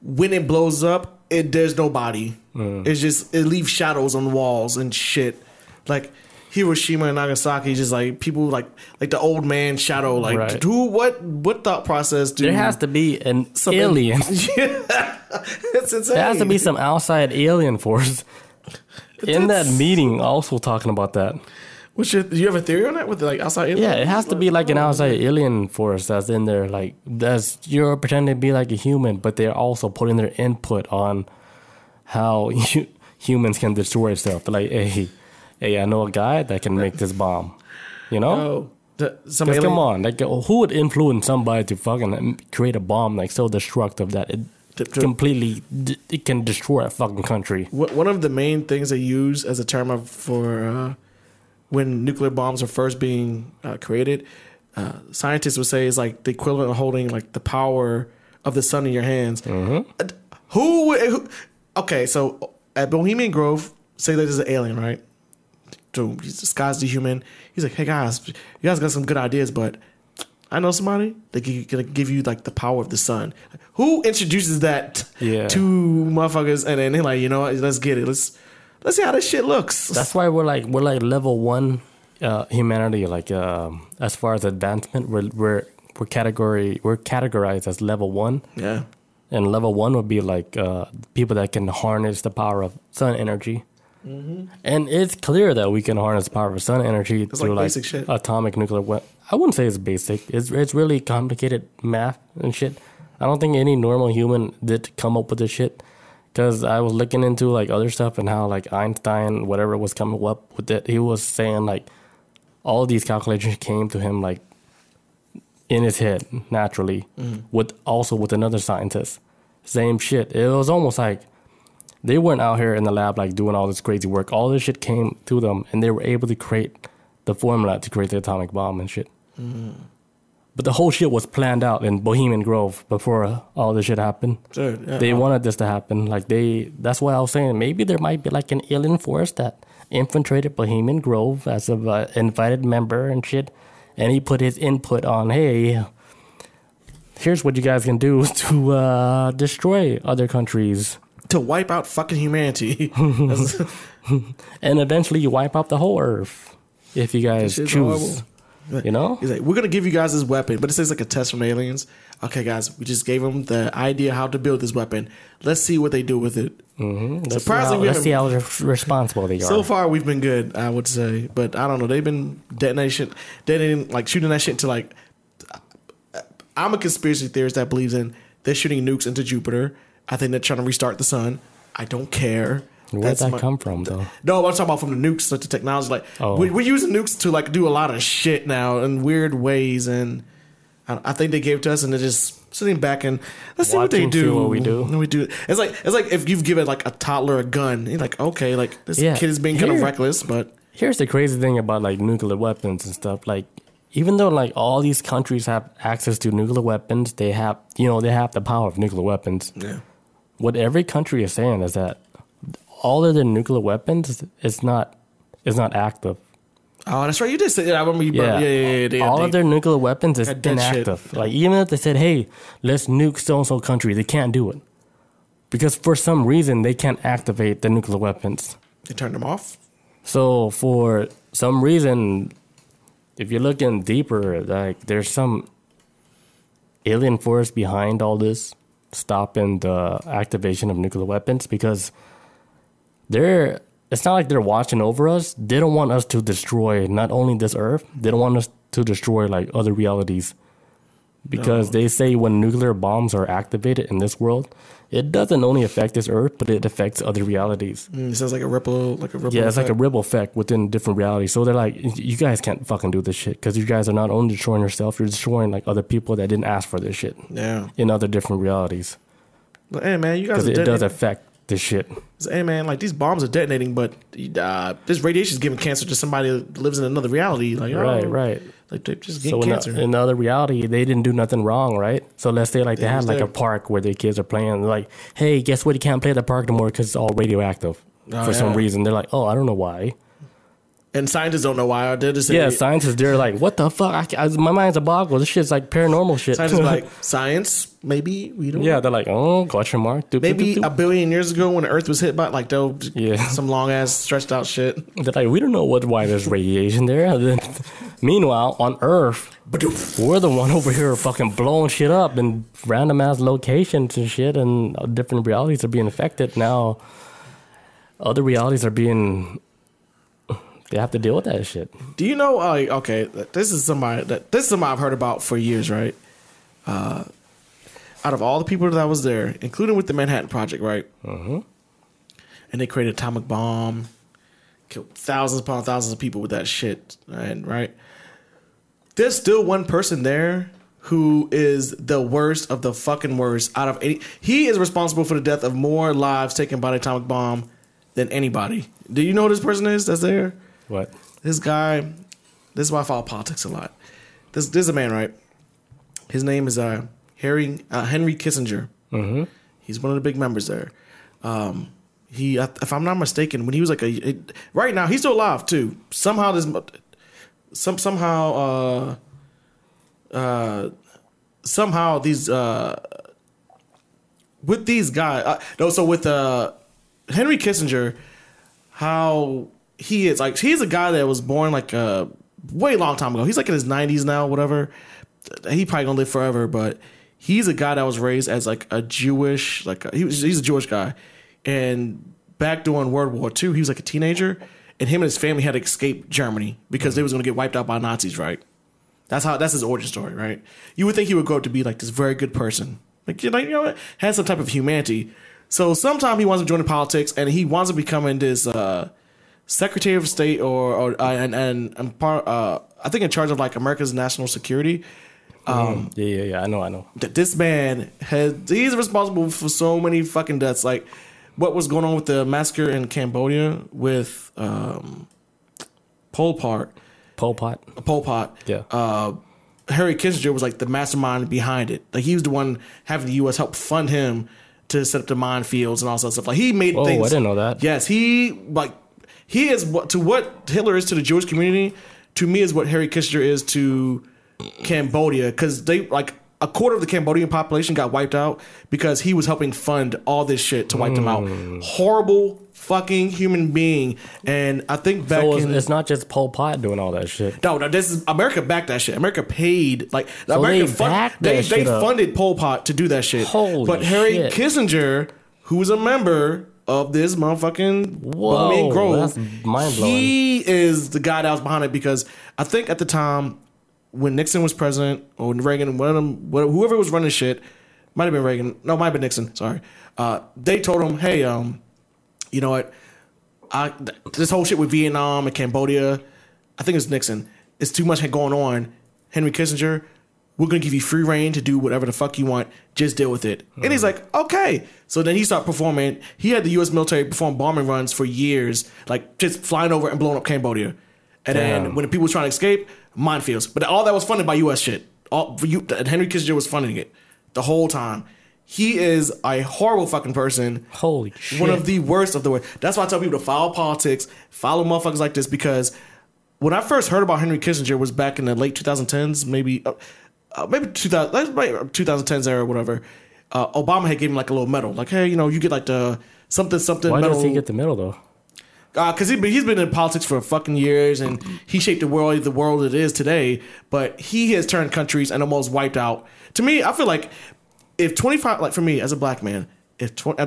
when it blows up it there's no body mm. it's just it leaves shadows on the walls and shit. Like Hiroshima and Nagasaki just like people like like the old man shadow like Right. who what what thought process do There has to be an something- alien. yeah it's insane There has to be some outside alien force in that meeting. Also talking about that. What's your, do you have a theory on that with like outside aliens? Yeah, it has to be like an outside alien force that's in there. Like that's you're pretending to be like a human, but they're also putting their input on how hu- humans can destroy stuff. Like, hey, hey, I know a guy that can make this bomb. You know. Oh, the, some 'Cause alien, come on, like who would influence somebody to fucking create a bomb like so destructive that it To- to- completely d- it can destroy a fucking country? One of the main things they use as a term of, for uh, when nuclear bombs are first being uh, created, uh, scientists would say is like the equivalent of holding like the power of the sun in your hands. Uh, Who, who? Okay, so at Bohemian Grove, say that there's an alien, right? So he's disguised as human. He's like, "Hey guys, you guys got some good ideas, but I know somebody that can gonna give you like the power of the sun. Who introduces that Yeah. to motherfuckers? And then they're like, you know what? Let's get it. Let's let's see how this shit looks. That's why we're like we're like level one uh, humanity. Like um, as far as advancement, we're we're we're category we're categorized as level one, yeah, and level one would be like uh, people that can harness the power of sun energy. Mm-hmm. And it's clear that we can harness the power of sun energy through like like, shit. atomic nuclear weapon. I wouldn't say it's basic. It's it's really complicated math and shit. I don't think any normal human did come up with this shit. Because I was looking into like other stuff and how like Einstein, whatever was coming up with it, he was saying like all these calculations came to him like in his head naturally, mm-hmm. with also with another scientist. Same shit. It was almost like they weren't out here in the lab like doing all this crazy work. All this shit came to them, and they were able to create the formula to create the atomic bomb and shit. But the whole shit was planned out in Bohemian Grove before all this shit happened. Dude, yeah. They wanted this to happen. Like they, that's why I was saying maybe there might be like an alien force that infiltrated Bohemian Grove as a uh, invited member and shit, and he put his input on. Hey, here's what you guys can do to uh, destroy other countries, to wipe out fucking humanity. And eventually you wipe out the whole Earth if you guys choose. horrible. You know, He's like, we're gonna give you guys this weapon, but it says like a test from aliens. Okay, guys, we just gave them the idea how to build this weapon. Let's see what they do with it. Mm-hmm. let's see Surprisingly, how, we let's see how um, responsible they are. So far, we've been good, I would say, but I don't know. They've been detonation, detonating, like shooting that shit into like. I'm a conspiracy theorist that believes in they're shooting nukes into Jupiter. I think they're trying to restart the sun. I don't care. Where'd That's that my- come from, though? No, I'm talking about from the nukes, like the technology. Like Oh. we, we're using nukes to like do a lot of shit now in weird ways, and I, I think they gave it to us, and they're just sitting back and let's see what they do. what we do. And we do. It's like it's like if you've given like a toddler a gun, you're like, okay, like this Yeah. kid is being kind of reckless, but here's the crazy thing about like nuclear weapons and stuff. Like, even though like all these countries have access to nuclear weapons, they have you know they have the power of nuclear weapons. Yeah. What every country is saying is that all of their nuclear weapons is not is not active. Oh, that's right. You did say. I remember you. Yeah, Yeah, yeah, yeah. yeah, all they- of their nuclear weapons is That dead shit. inactive. Like even if they said, "Hey, let's nuke so and so country," they can't do it because for some reason they can't activate the nuclear weapons. They turned them off. So for some reason, if you're looking deeper, like there's some alien force behind all this, stopping the activation of nuclear weapons because they're. It's not like they're watching over us. They don't want us to destroy not only this Earth. They don't want us to destroy like other realities. Because they say when nuclear bombs are activated in this world, it doesn't only affect this Earth, but it affects other realities. Mm, it sounds like a ripple, like a ripple. Yeah, it's like a effect. ripple effect within different realities. So they're like, you guys can't fucking do this shit because you guys are not only destroying yourself, you're destroying like other people that didn't ask for this shit Yeah. in other different realities But hey, man, you guys because it does affect this shit. Hey, man, like these bombs are detonating, but uh, this radiation is giving cancer to somebody that lives in another reality. Like, oh, Right, right. Like they just So get in, cancer. the, in the other reality, they didn't do nothing wrong, right? So let's say like they Yeah, had like there. a park where the kids are playing. They're like, hey, guess what? You can't play at the park anymore because it's all radioactive Oh, for some reason. They're like, oh, I don't know why. And scientists don't know why. They're just Yeah, scientists, they're like, what the fuck? I, I, my mind's a boggle. This shit's like paranormal shit. scientists are like science. Maybe we don't. yeah, they're like, oh, question mark. Doop, Maybe doop, doop. a billion years ago when Earth was hit by like they'll Yeah. some long ass stretched out shit. They're like, we don't know what why there's radiation there. Meanwhile, on Earth, we're the one over here fucking blowing shit up in random ass locations and shit, and different realities are being affected. Now, other realities are being. They have to deal with that shit. Do you know? Uh, okay, this is somebody that this is somebody I've heard about for years, right? Uh, out of all the people that was there, including with the Manhattan Project, right? Mm-hmm. And they created atomic bomb, killed thousands upon thousands of people with that shit, and right. There's still one person there who is the worst of the fucking worst out of any. He is responsible for the death of more lives taken by the atomic bomb than anybody. Do you know who this person is that's there? What? This guy, this is why I follow politics a lot. This this is a man, right? His name is uh, Harry uh, Henry Kissinger. Mm-hmm. He's one of the big members there. Um, he, if I'm not mistaken, when he was like a, it, right now he's still alive too. Somehow this, some somehow, uh, uh, somehow these uh, with these guys. Uh, no, so with uh, Henry Kissinger, how he is like he's a guy that was born like a way long time ago. He's like in his 90s now, whatever. He probably gonna live forever, but he's a guy that was raised as like a Jewish, like a, he was he's a Jewish guy, and back during World War II, he was like a teenager, and him and his family had to escape Germany because they was gonna get wiped out by Nazis, right? That's how that's his origin story, right? You would think he would grow up to be like this very good person, like you know, you know, has some type of humanity. So sometime he winds up joining politics, and he winds up becoming this uh, Secretary of State, or, or uh, and and, and part, uh, I think in charge of like America's national security. Um, yeah, yeah, yeah. I know, I know. That this man has he's responsible for so many fucking deaths, like what was going on with the massacre in Cambodia with um, Pol Pot. Pol Pot. Pol Pot. Yeah. Uh, Harry Kissinger was like the mastermind behind it. Like he was the one having the U.S. help fund him to set up the minefields and all that stuff. Like he made things. Oh, things. I didn't know that. Yes, he like he is what to what Hitler is to the Jewish community. To me, is what Harry Kissinger is to Cambodia because they like a quarter of the Cambodian population got wiped out because he was helping fund all this shit to wipe them out. Hmm. Horrible fucking human being. And I think back So it's, in it's not just Pol Pot doing all that shit. no, no, this is America backed that shit. America paid like So America they fund- they they funded Pol Pot to do that shit. Holy but Harry shit. Kissinger, was a member of this motherfucking Whoa, Bohemian Grove, that's mind-blowing. he is the guy that was behind it because I think at the time when Nixon was president or when Reagan, one of them, whoever was running shit, might have been Reagan. No, might have been Nixon. Sorry. Uh, they told him, hey, um, you know what? I, th- this whole shit with Vietnam and Cambodia, I think it's Nixon. It's too much going on. Henry Kissinger, we're gonna give you free rein to do whatever the fuck you want. Just deal with it. And he's like, okay. So then he started performing. He had the U.S. military perform bombing runs for years, like just flying over and blowing up Cambodia. And then when the people were trying to escape, minefields. But all that was funded by U.S. shit. All you, Henry Kissinger was funding it the whole time. He is a horrible fucking person. Holy shit. One of the worst of the worst. That's why I tell people to follow politics, follow motherfuckers like this because when I first heard about Henry Kissinger was back in the late 2010s, maybe uh, uh, maybe 2000 that's 2010s era or whatever. Uh, Obama had given him like a little medal, like hey, you know, you get like the something something Why medal does he get the medal though? because he, he's been in politics for fucking years and he shaped the world the world it is today. But he has turned countries and almost wiped out. To me, I feel like if twenty five, like for me as a black man, if 20, uh,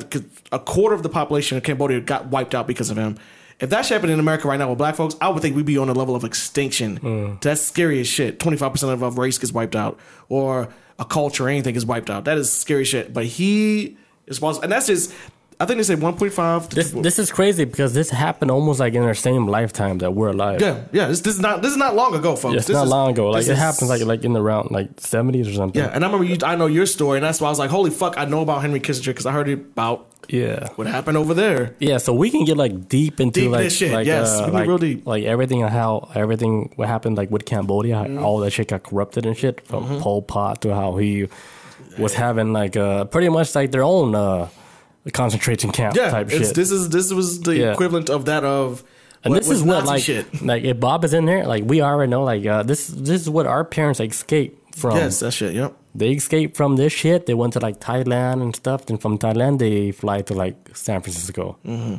a quarter of the population of Cambodia got wiped out because of him. If that shit happened in America right now with black folks, I would think we'd be on a level of extinction. Mm. That's scary as shit. Twenty five percent of a race gets wiped out, or a culture, or anything is wiped out. That is scary shit. But he is responsible, and that's just. I think they say one point five. This this is crazy because this happened almost like in our same lifetime that we're alive. Yeah, yeah. This, this is not this is not long ago, folks. It's This not is- long ago. Like it is- happens like like in the round like seventies or something. yeah. And I remember you. I know your story, and that's why I was like, "Holy fuck!" I know about Henry Kissinger because I heard about Yeah. what happened over there. Yeah, so we can get like deep into Deep like shit, like yes. uh, We can like, real deep. like everything and how everything what happened like with Cambodia, Mm-hmm. all that shit got corrupted and shit from Pol Pot to how he was having like uh pretty much like their own uh concentration camp Yeah, type shit. this is this was the Yeah. equivalent of that of. and what this is what Nazi like shit. like if Bob is in there, like we already know like uh this this is what our parents escaped from. Yes, that shit. Yep. They escaped from this shit. They went to like Thailand and stuff. Then from Thailand, they fly to like San Francisco. Mm-hmm.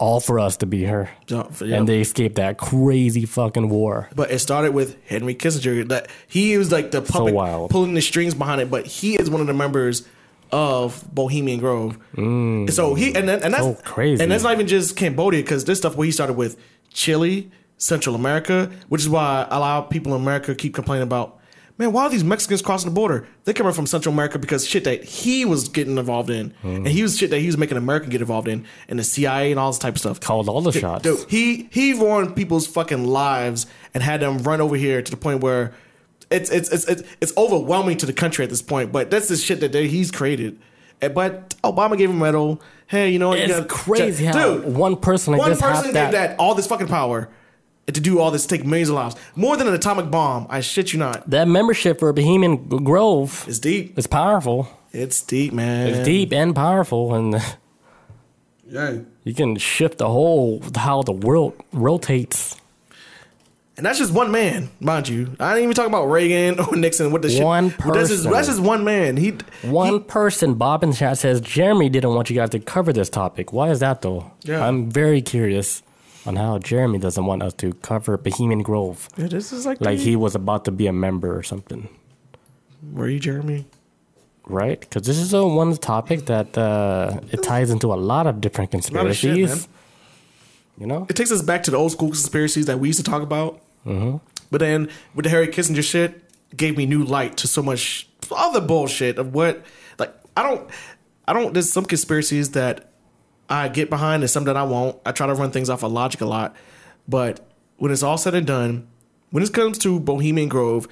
All for us to be here. Yeah. And they escaped that crazy fucking war. But it started with Henry Kissinger. That he was like the puppet wild. pulling the strings behind it. But he is one of the members of Bohemian Grove. So he and then, and that's Mm. So crazy. And that's not even just Cambodia because this stuff where he started with Chile, Central America, which is why a lot of people in America keep complaining about. Man, why are these Mexicans crossing the border? They coming from Central America because shit that he was getting involved in, Mm. and he was shit that he was making America get involved in, and the CIA and all this type of stuff. Called all the shots. Dude, he he ruined people's fucking lives and had them run over here to the point where it's it's it's it's, it's overwhelming to the country at this point. But that's the shit that they, he's created. And- But Obama gave him a medal. Hey, you know what? you It's gotta- crazy how dude. one person like one this person have gave that. that all this fucking power to do all this, take millions of lives, more than an atomic bomb. I shit you not. That membership for Bohemian Grove It's deep. It's powerful. It's deep, man. It's deep and powerful, and Yeah. you can shift the whole how the world rotates. And that's just one man, mind you. I ain't even talking about Reagan or Nixon with the shit. One But That's just, person. that's just one man. He One person, Bob in chat says Jeremy didn't want you guys to cover this topic. Why is that though? Yeah. I'm very curious on how Jeremy doesn't want us to cover Bohemian Grove. Yeah, this is like Like the- he was about to be a member or something, Were you Jeremy? right? Because this is a one topic that uh, it ties into a lot of different of shit, conspiracies. man. you know, It takes us back to the old school conspiracies that we used to talk about. Mm-hmm. But then with the Harry Kissinger shit, gave me new light to so much other bullshit of what like I don't I don't there's some conspiracies that I get behind and some that I won't. I try to run things off of logic a lot. But when it's all said and done, when it comes to Bohemian Grove,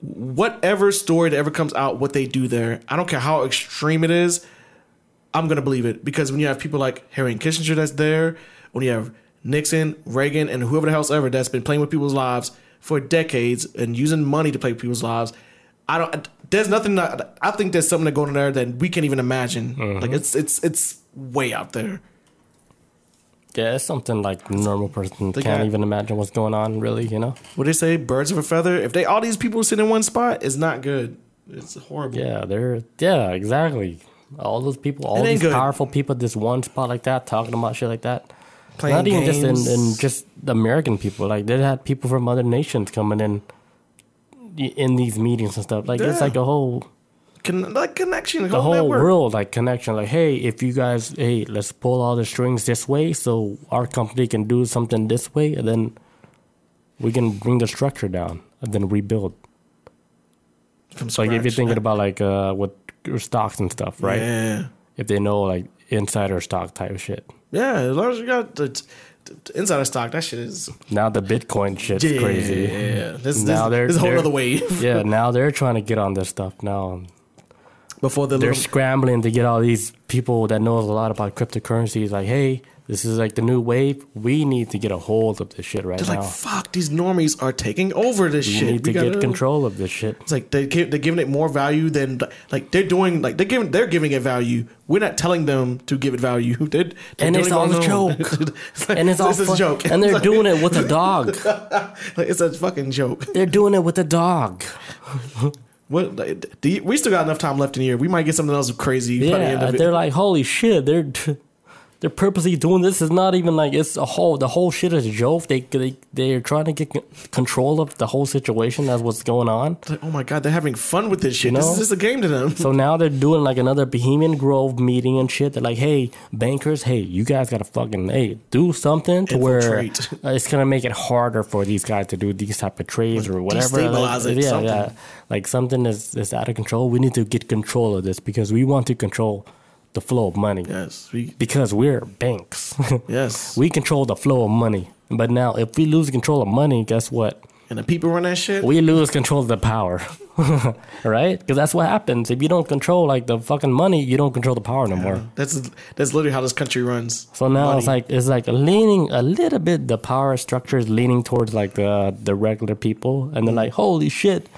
whatever story that ever comes out, what they do there, I don't care how extreme it is, I'm gonna believe it because when you have people like Harry and Kissinger that's there, when you have Nixon, Reagan, and whoever the hell's ever that's been playing with people's lives for decades and using money to play with people's lives, I don't. There's nothing. That, I think there's something that going on there that we can't even imagine. Mm-hmm. Like it's it's it's way out there. yeah, it's something like normal person They can't got- even imagine what's going on. Really, you know? What they say, birds of a feather. If they all these people sit in one spot, it's not good. It's horrible. Yeah, they're yeah, exactly. All those people, all these good. powerful people, this one spot like that, talking about shit like that. Playing Not even just in, in just the American people. Like they had people from other nations coming in in these meetings and stuff. Like it's like a whole Con- like connection, the whole network. world like connection. Like hey, if you guys hey, let's pull all the strings this way, so our company can do something this way, and then we can bring the structure down and then rebuild. From So like if you're thinking about like uh with stocks and stuff, right? Yeah. If they know like insider stock type of shit. Yeah, as long as you got the, insider stock. That shit is Now the Bitcoin shit's yeah, crazy. Yeah, this, Now this, they're- this is a whole other wave. yeah, now they're trying to get on this stuff now. Before the They're little, scrambling to get all these people that knows a lot about cryptocurrencies. Like, hey, this is like the new wave. We need to get a hold of this shit right now. they're now. like, fuck, these normies are taking over this shit. we shit. need to We get gotta- control of this shit. It's like they they're giving it more value than like they're doing like they're giving they're giving it value. We're not telling them to give it value. They're, they're And doing it's it all a joke. It's like, And it's all this is fu- a joke. And they're like- doing it with a dog. like, it's a fucking joke. They're doing it with a dog. What you, we still got enough time left in the year? We might get something else crazy the Yeah, of they're like, holy shit, they're they're purposely doing this. It's not even like it's a whole. The whole shit is a joke. They they they're trying to get control of the whole situation. That's what's going on. Like, oh my god, they're having fun with this shit. This know? is just a game to them. So now they're doing like another Bohemian Grove meeting and shit. They're like, hey, bankers, hey, you guys gotta fucking hey do something to where Infiltrate. uh, it's gonna make it harder for these guys to do these type of trades or whatever. destabilize Like, it, yeah, something. yeah. Like something is is out of control. We need to get control of this because we want to control the flow of money. yes, we, Because we're banks. yes. we control the flow of money. But now if we lose control of money, guess what? and the people run that shit. we lose control of the power, right? Because that's what happens. If you don't control like the fucking money, you don't control the power no more. that's that's literally how this country runs. So now Money. it's like it's like leaning a little bit. The power structure is leaning towards like the the regular people, and they're like, holy shit,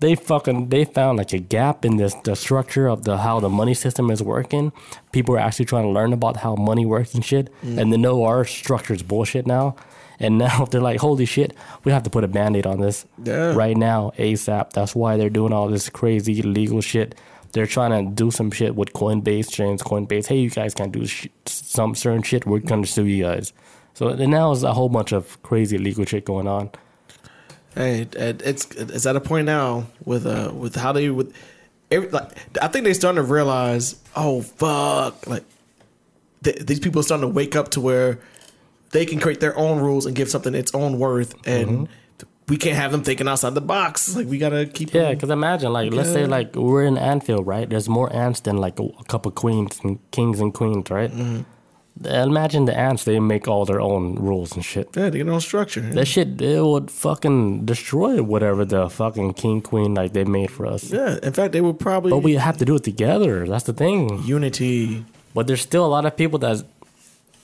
they fucking they found like a gap in this the structure of the how the money system is working. People are actually trying to learn about how money works and shit, mm. and they know our structure is bullshit now. And now they're like, holy shit, we have to put a band aid on this Yeah. right now, ASAP. That's why they're doing all this crazy illegal shit. They're trying to do some shit with Coinbase, James Coinbase. Hey, you guys can't do sh- some certain shit. We're going to sue you guys. So now there's a whole bunch of crazy legal shit going on. Hey, it's it's at a point now with uh with how they with every like I think they're starting to realize oh fuck like th- these people are starting to wake up to where they can create their own rules and give something its own worth and we can't have them thinking outside the box like we gotta keep Yeah, because imagine, like, let's say, like, we're in Anfield, right? There's more ants than, like, a, a couple queens and kings and queens, right? Imagine the ants, they make all their own rules and shit. yeah they get no structure That shit, it would fucking destroy whatever the fucking king, queen, like, they made for us. yeah in fact they would probably But we have to do it together. That's the thing. unity But there's still a lot of people that's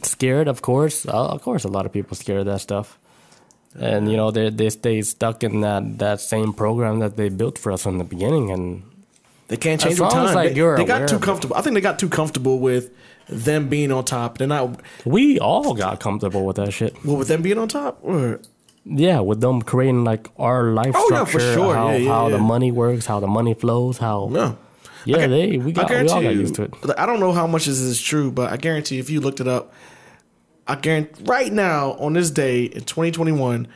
scared. Of course, uh, of course, a lot of people scared of that stuff, and you know they they stay stuck in that that same program that they built for us from the beginning. And They can't As change with as, time. like, they, they got too comfortable. I think they got too comfortable with them being on top. They're not we all got comfortable with that shit. well with them being on top. Or Yeah, with them creating like our life Oh, yeah, structure, for sure. how Yeah, yeah, how the money works, how the money flows, how no, yeah, they we got we all got used to it. I don't know how much this is true, but I guarantee if you looked it up, I guarantee right now on this day in 2021,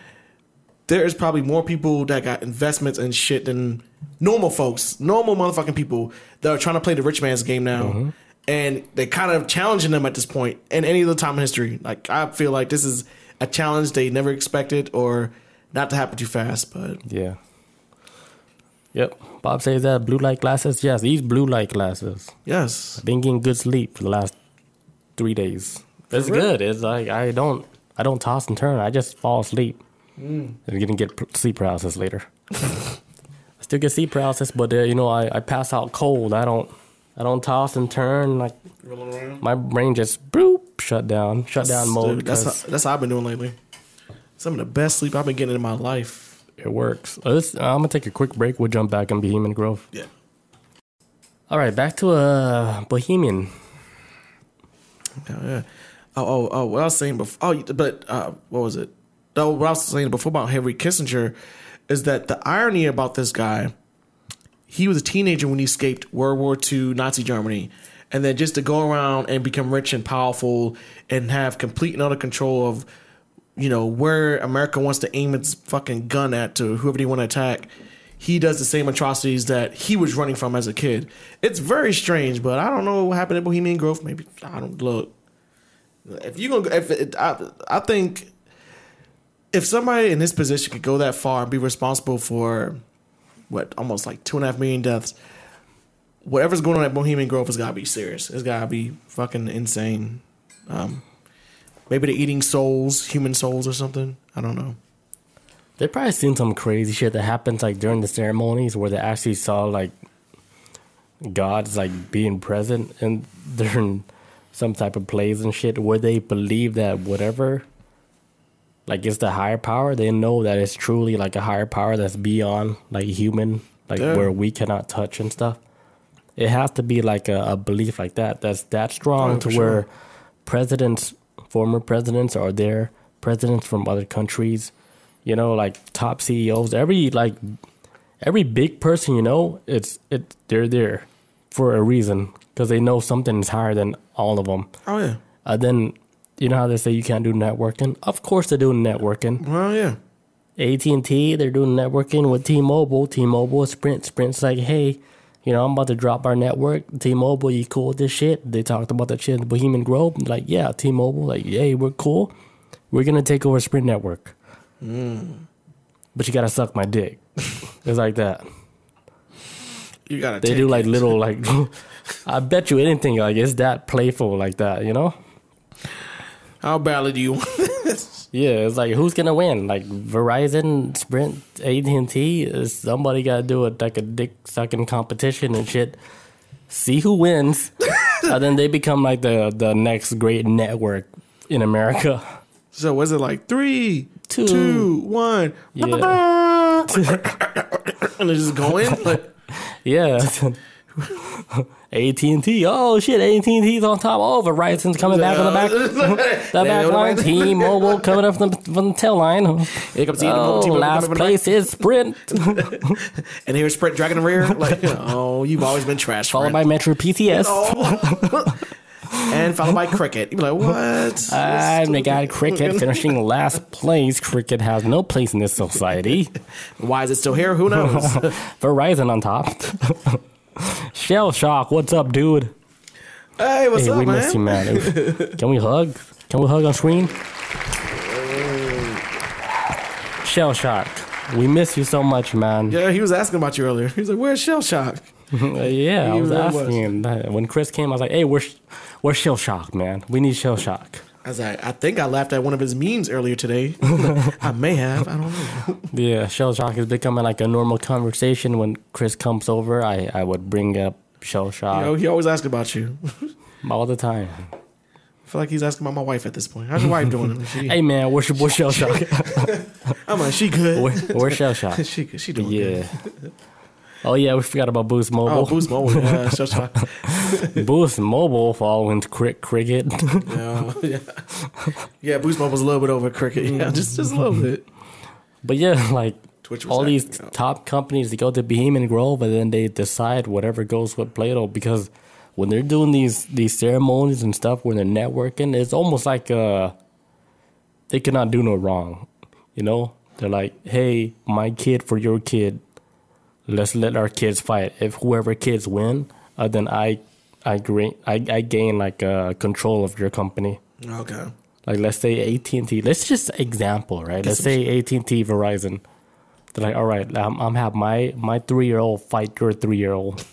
there is probably more people that got investments and shit than normal folks, normal motherfucking people that are trying to play the rich man's game now. Mm-hmm. And they kind of challenging them at this point in any other time in history. Like I feel like this is a challenge they never expected or not to happen too fast. But Yeah. Yep. Bob says that blue light glasses. Yes, these blue light glasses. yes, been getting good sleep for the last three days. It's real? good. It's like I don't I don't toss and turn. I just fall asleep. Mm. I'm gonna get p- sleep paralysis later. I still get sleep paralysis, but uh, you know I, I pass out cold. I don't I don't toss and turn. Like my brain just boop shut down, shut down mode. Dude, that's 'cause how, that's how I've been doing lately. Some of the best sleep I've been getting in my life. it works. Uh, this- I'm gonna take a quick break. We'll jump back in Bohemian Grove. Yeah. All right, back to uh Bohemian. Yeah, yeah. Oh, oh, oh. What I was saying before. Oh, but uh, what was it? Oh, what I was saying before about Henry Kissinger is that the irony about this guy, he was a teenager when he escaped World War II, Nazi Germany, and then just to go around and become rich and powerful and have complete and utter control of, you know, where America wants to aim its fucking gun at to whoever they want to attack. He does the same atrocities that he was running from as a kid. It's very strange, but I don't know what happened at Bohemian Grove. Maybe I don't look. If you're gonna, if it, I, I think, if somebody in this position could go that far and be responsible for, what almost like two and a half million deaths, whatever's going on at Bohemian Grove has got to be serious. It's got to be fucking insane. Um, Maybe they're eating souls, human souls, or something. I don't know. They probably seen some crazy shit that happens like during the ceremonies where they actually saw like gods like being present and during some type of plays and shit where they believe that whatever like it's the higher power they know that it's truly like a higher power that's beyond like human like Yeah. where we cannot touch and stuff it has to be like a, a belief like that that's that strong Oh, to for where sure. presidents former presidents are there presidents from other countries you know like top ceos every like every big person you know it's it they're there for a reason because they know something is higher than all of them Oh yeah. uh, then you know how they say you can't do networking of course they're doing networking Well yeah. AT&T, they're doing networking with T-Mobile. T-Mobile, Sprint. Sprint's like, hey, you know, I'm about to drop our network. T-Mobile, you cool with this shit? They talked about that shit in Bohemian Grove. Like, yeah, T-Mobile, like, hey, we're cool. We're gonna take over Sprint network. Mm. But you gotta suck my dick. it's like that. You gotta. They take do like it. little like. I bet you anything like it's that playful like that, you know? How badly do you want this? Yeah, it's like who's gonna win? Like Verizon, Sprint, AT and T. Somebody got to do it like a dick sucking competition and shit. See who wins, and then they become like the the next great network in America. So was it like three, Two. two, one, Yeah, and it's just going? Like, yeah. AT and T. Oh shit, AT and T's on top. Oh, Verizon's coming back on the back. The back line. T-Mobile coming up from the, from the tail line. Here comes Oh, T-Mobile, last place is Sprint, and here's Sprint dragging the rear. Like, oh, you've always been trash. followed by Metro PCS. Oh. and followed by Cricket. You'd be like, what? And they got Cricket finishing last place. Cricket has no place in this society. Why is it still here? Who knows? Verizon on top. Shell Shock, what's up, dude? hey, what's hey, up, we man? miss you, man. Can we hug? Can we hug on screen? Shell Shock, we miss you so much, man. Yeah, he was asking about you earlier. He was like, "Where's Shell Shock?" Yeah, I He was was. asking him when Chris came. I was like, "Hey, where's where's Shell Shock, man? We need Shell Shock." I was like, "I think I laughed at one of his memes earlier today. I may have. I don't know." Yeah, Shell Shock is becoming like a normal conversation. When Chris comes over, I I would bring up Shell Shock You know, he always asks about you. all the time. I feel like he's asking about my wife at this point. How's your wife doing? She, Hey man, where's your boy Shell Shock? I'm like, she good. Where, where's Shell Shock? she good. She doing Yeah. good. Oh yeah, we forgot about Boost Mobile. Oh, Boost Mobile. Yeah, Shell Shock. Boost Mobile following Crick Cricket. Yeah, yeah. yeah, Boost Mobile's a little bit over Cricket. Yeah, just just a little bit. but yeah, like Twitch all these out. top companies, they go to Bohemian Grove and then they decide whatever goes with Plato because when they're doing these these ceremonies and stuff when they're networking, it's almost like uh they cannot do no wrong. You know? They're like, Hey, my kid for your kid, let's let our kids fight. If whoever kids win, uh, then I I gain I, I gain like uh, control of your company. Okay. Like let's say AT and T. Let's just example, right? Let's say AT and T, Verizon. They're like, all right, I'm, I'm have my my three year old fight your three year old.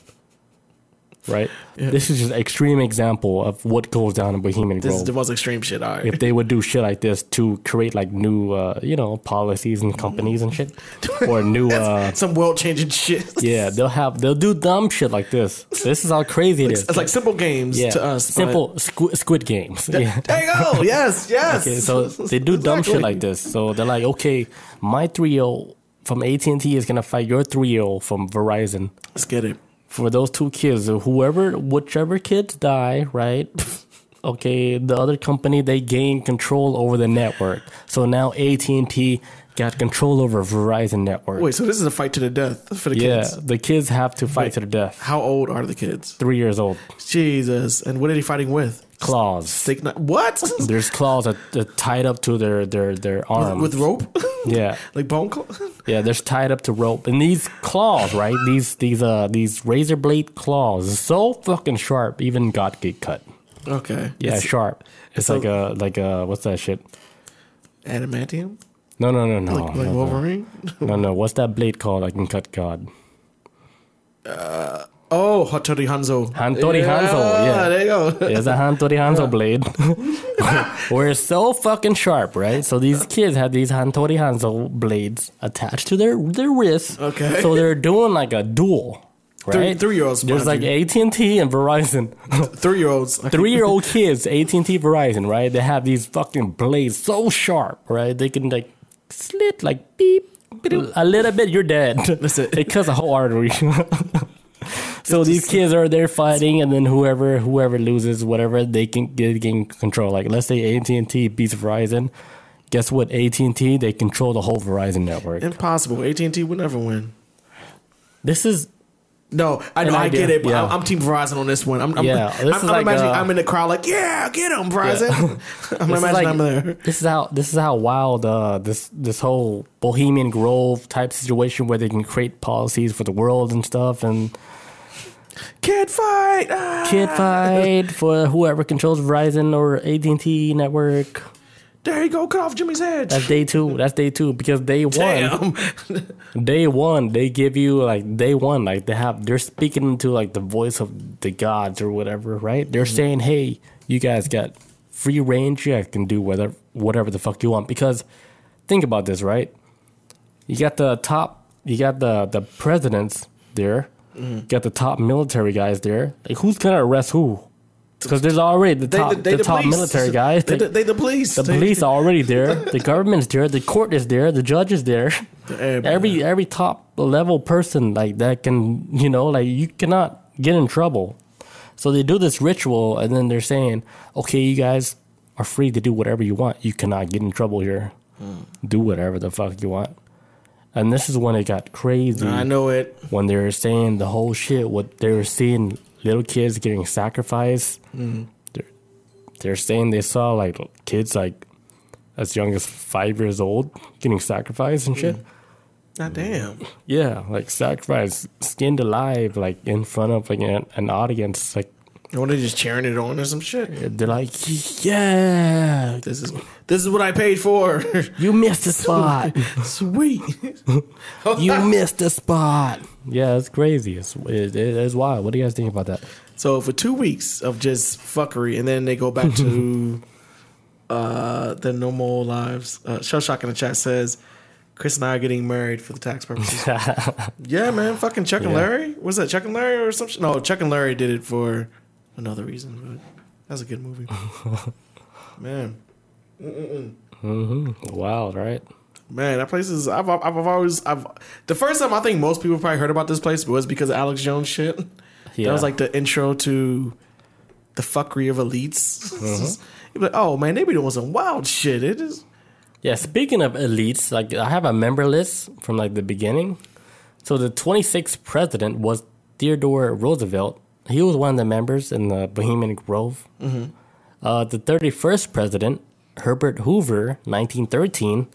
Right. Yeah. This is just extreme example of what goes down in Bohemian This is Grove. the most extreme shit. All right. if they would do shit like this to create like new, uh, you know, policies and companies and shit, or new, uh, Some world changing shit. yeah, they'll have they'll do dumb shit like this. This is how crazy it is. It's like simple games yeah, to us. simple squid, squid games. Yeah. There you go. Yes, yes. Okay, so they do dumb shit like this. So they're like, okay, my three year old from AT and T is gonna fight your three year old from Verizon. Let's get it. For those two kids, whoever, whichever kids die, right? Okay, the other company they gain control over the network. So now AT and T got control over Verizon network. Wait, so this is a fight to the death for the yeah, kids. the kids have to fight to the death. How old are the kids? Three years old. Jesus. And what are they fighting with? Claws. What? There's claws that, that tied up to their their their arms. With rope? yeah. like bone claw? Yeah, they're tied up to rope, and these claws, right? These these uh these razor blade claws, is so fucking sharp. Even God get cut. Okay. Yeah, It's sharp. It's so- like a like a what's that shit? adamantium? No, no, no, no, Like, like no, Wolverine? no, no. What's that blade called? I can cut God. Oh, Hattori Hanzo. Hattori Hanzo, yeah. There you go. There's a Hattori Hanzo blade. Where it's so fucking sharp, right? So these kids have these Hattori Hanzo blades attached to their their wrists. Okay. So they're doing like a duel, Three- right? three-year-olds, There's like AT and T and Verizon. Three year olds. Three year old kids, AT and T, Verizon, right? They have these fucking blades so sharp, right? They can like slit like beep. A little bit, you're dead. Listen. it cuts a whole artery. so these kids are there fighting, and then whoever whoever loses, whatever they can get gain control. Like let's say AT and T beats Verizon. Guess what? AT and T they control the whole Verizon network. Impossible. AT and T would never win. This is No, I know, I get it, but yeah. I'm, I'm Team Verizon on this one. I'm, I'm, Yeah, I'm, I'm like, imagining uh, I'm in the crowd like, yeah, get him, Verizon. I'm This is imagining like- I'm there. This is how this is how wild uh, this this whole Bohemian Grove type situation where they can create policies for the world and stuff and Kid fight. Ah. kid fight for whoever controls Verizon or AT and T network. There you go. Cut off Jimmy's head. That's day two. That's day two because day one, Damn. day one they give you like day one like they have they're speaking into like the voice of the gods or whatever right they're saying hey you guys got free range you guys can do whatever whatever the fuck you want because think about this right you got the top you got the the presidents there got the top military guys there. Like who's gonna arrest who? Because there's already the They, top they, the, top military guys. They, the, they, the police. the police are already there. The government's there. The court is there. The judge is there. Eh, every every top level person like that can you know like you cannot get in trouble. So they do this ritual and then they're saying okay you guys are free to do whatever you want. You cannot get in trouble here. Mm. Do whatever the fuck you want and this is when it got crazy. I know it. when they were saying the whole shit what they were seeing little kids getting sacrificed. Mm-hmm. They're, they're saying they saw like kids like as young as five years old getting sacrificed and shit. Mm. God damn. yeah like sacrificed skinned alive like in front of like an, an audience like Or they just cheering it on or some shit. they're like yeah This is this is what I paid for. you missed a spot Sweet. you missed a spot yeah it's crazy it's, it, it's wild what do you guys think about that So for two weeks of just fuckery, and then they go back to uh, their normal lives. Uh, Shell Shock in the chat says, "Chris and I are getting married for the tax purposes." yeah, man, fucking Chuck and Yeah. Larry. Was that Chuck and Larry or something? No, Chuck and Larry did it for another reason. But that's a good movie, man. Mm-hmm. wild right Man, that place is. I've, I've, I've always. I've the first time I think most people probably heard about this place was because of Alex Jones shit. Yeah. That was like the intro to the fuckery of elites. You're like, oh man, they be doing some wild shit. It is. Yeah, speaking of elites, like I have a member list from like the beginning. So the 26th president was Theodore Roosevelt. He was one of the members in the Bohemian Grove. Uh, the 31st president, Herbert Hoover, 1913,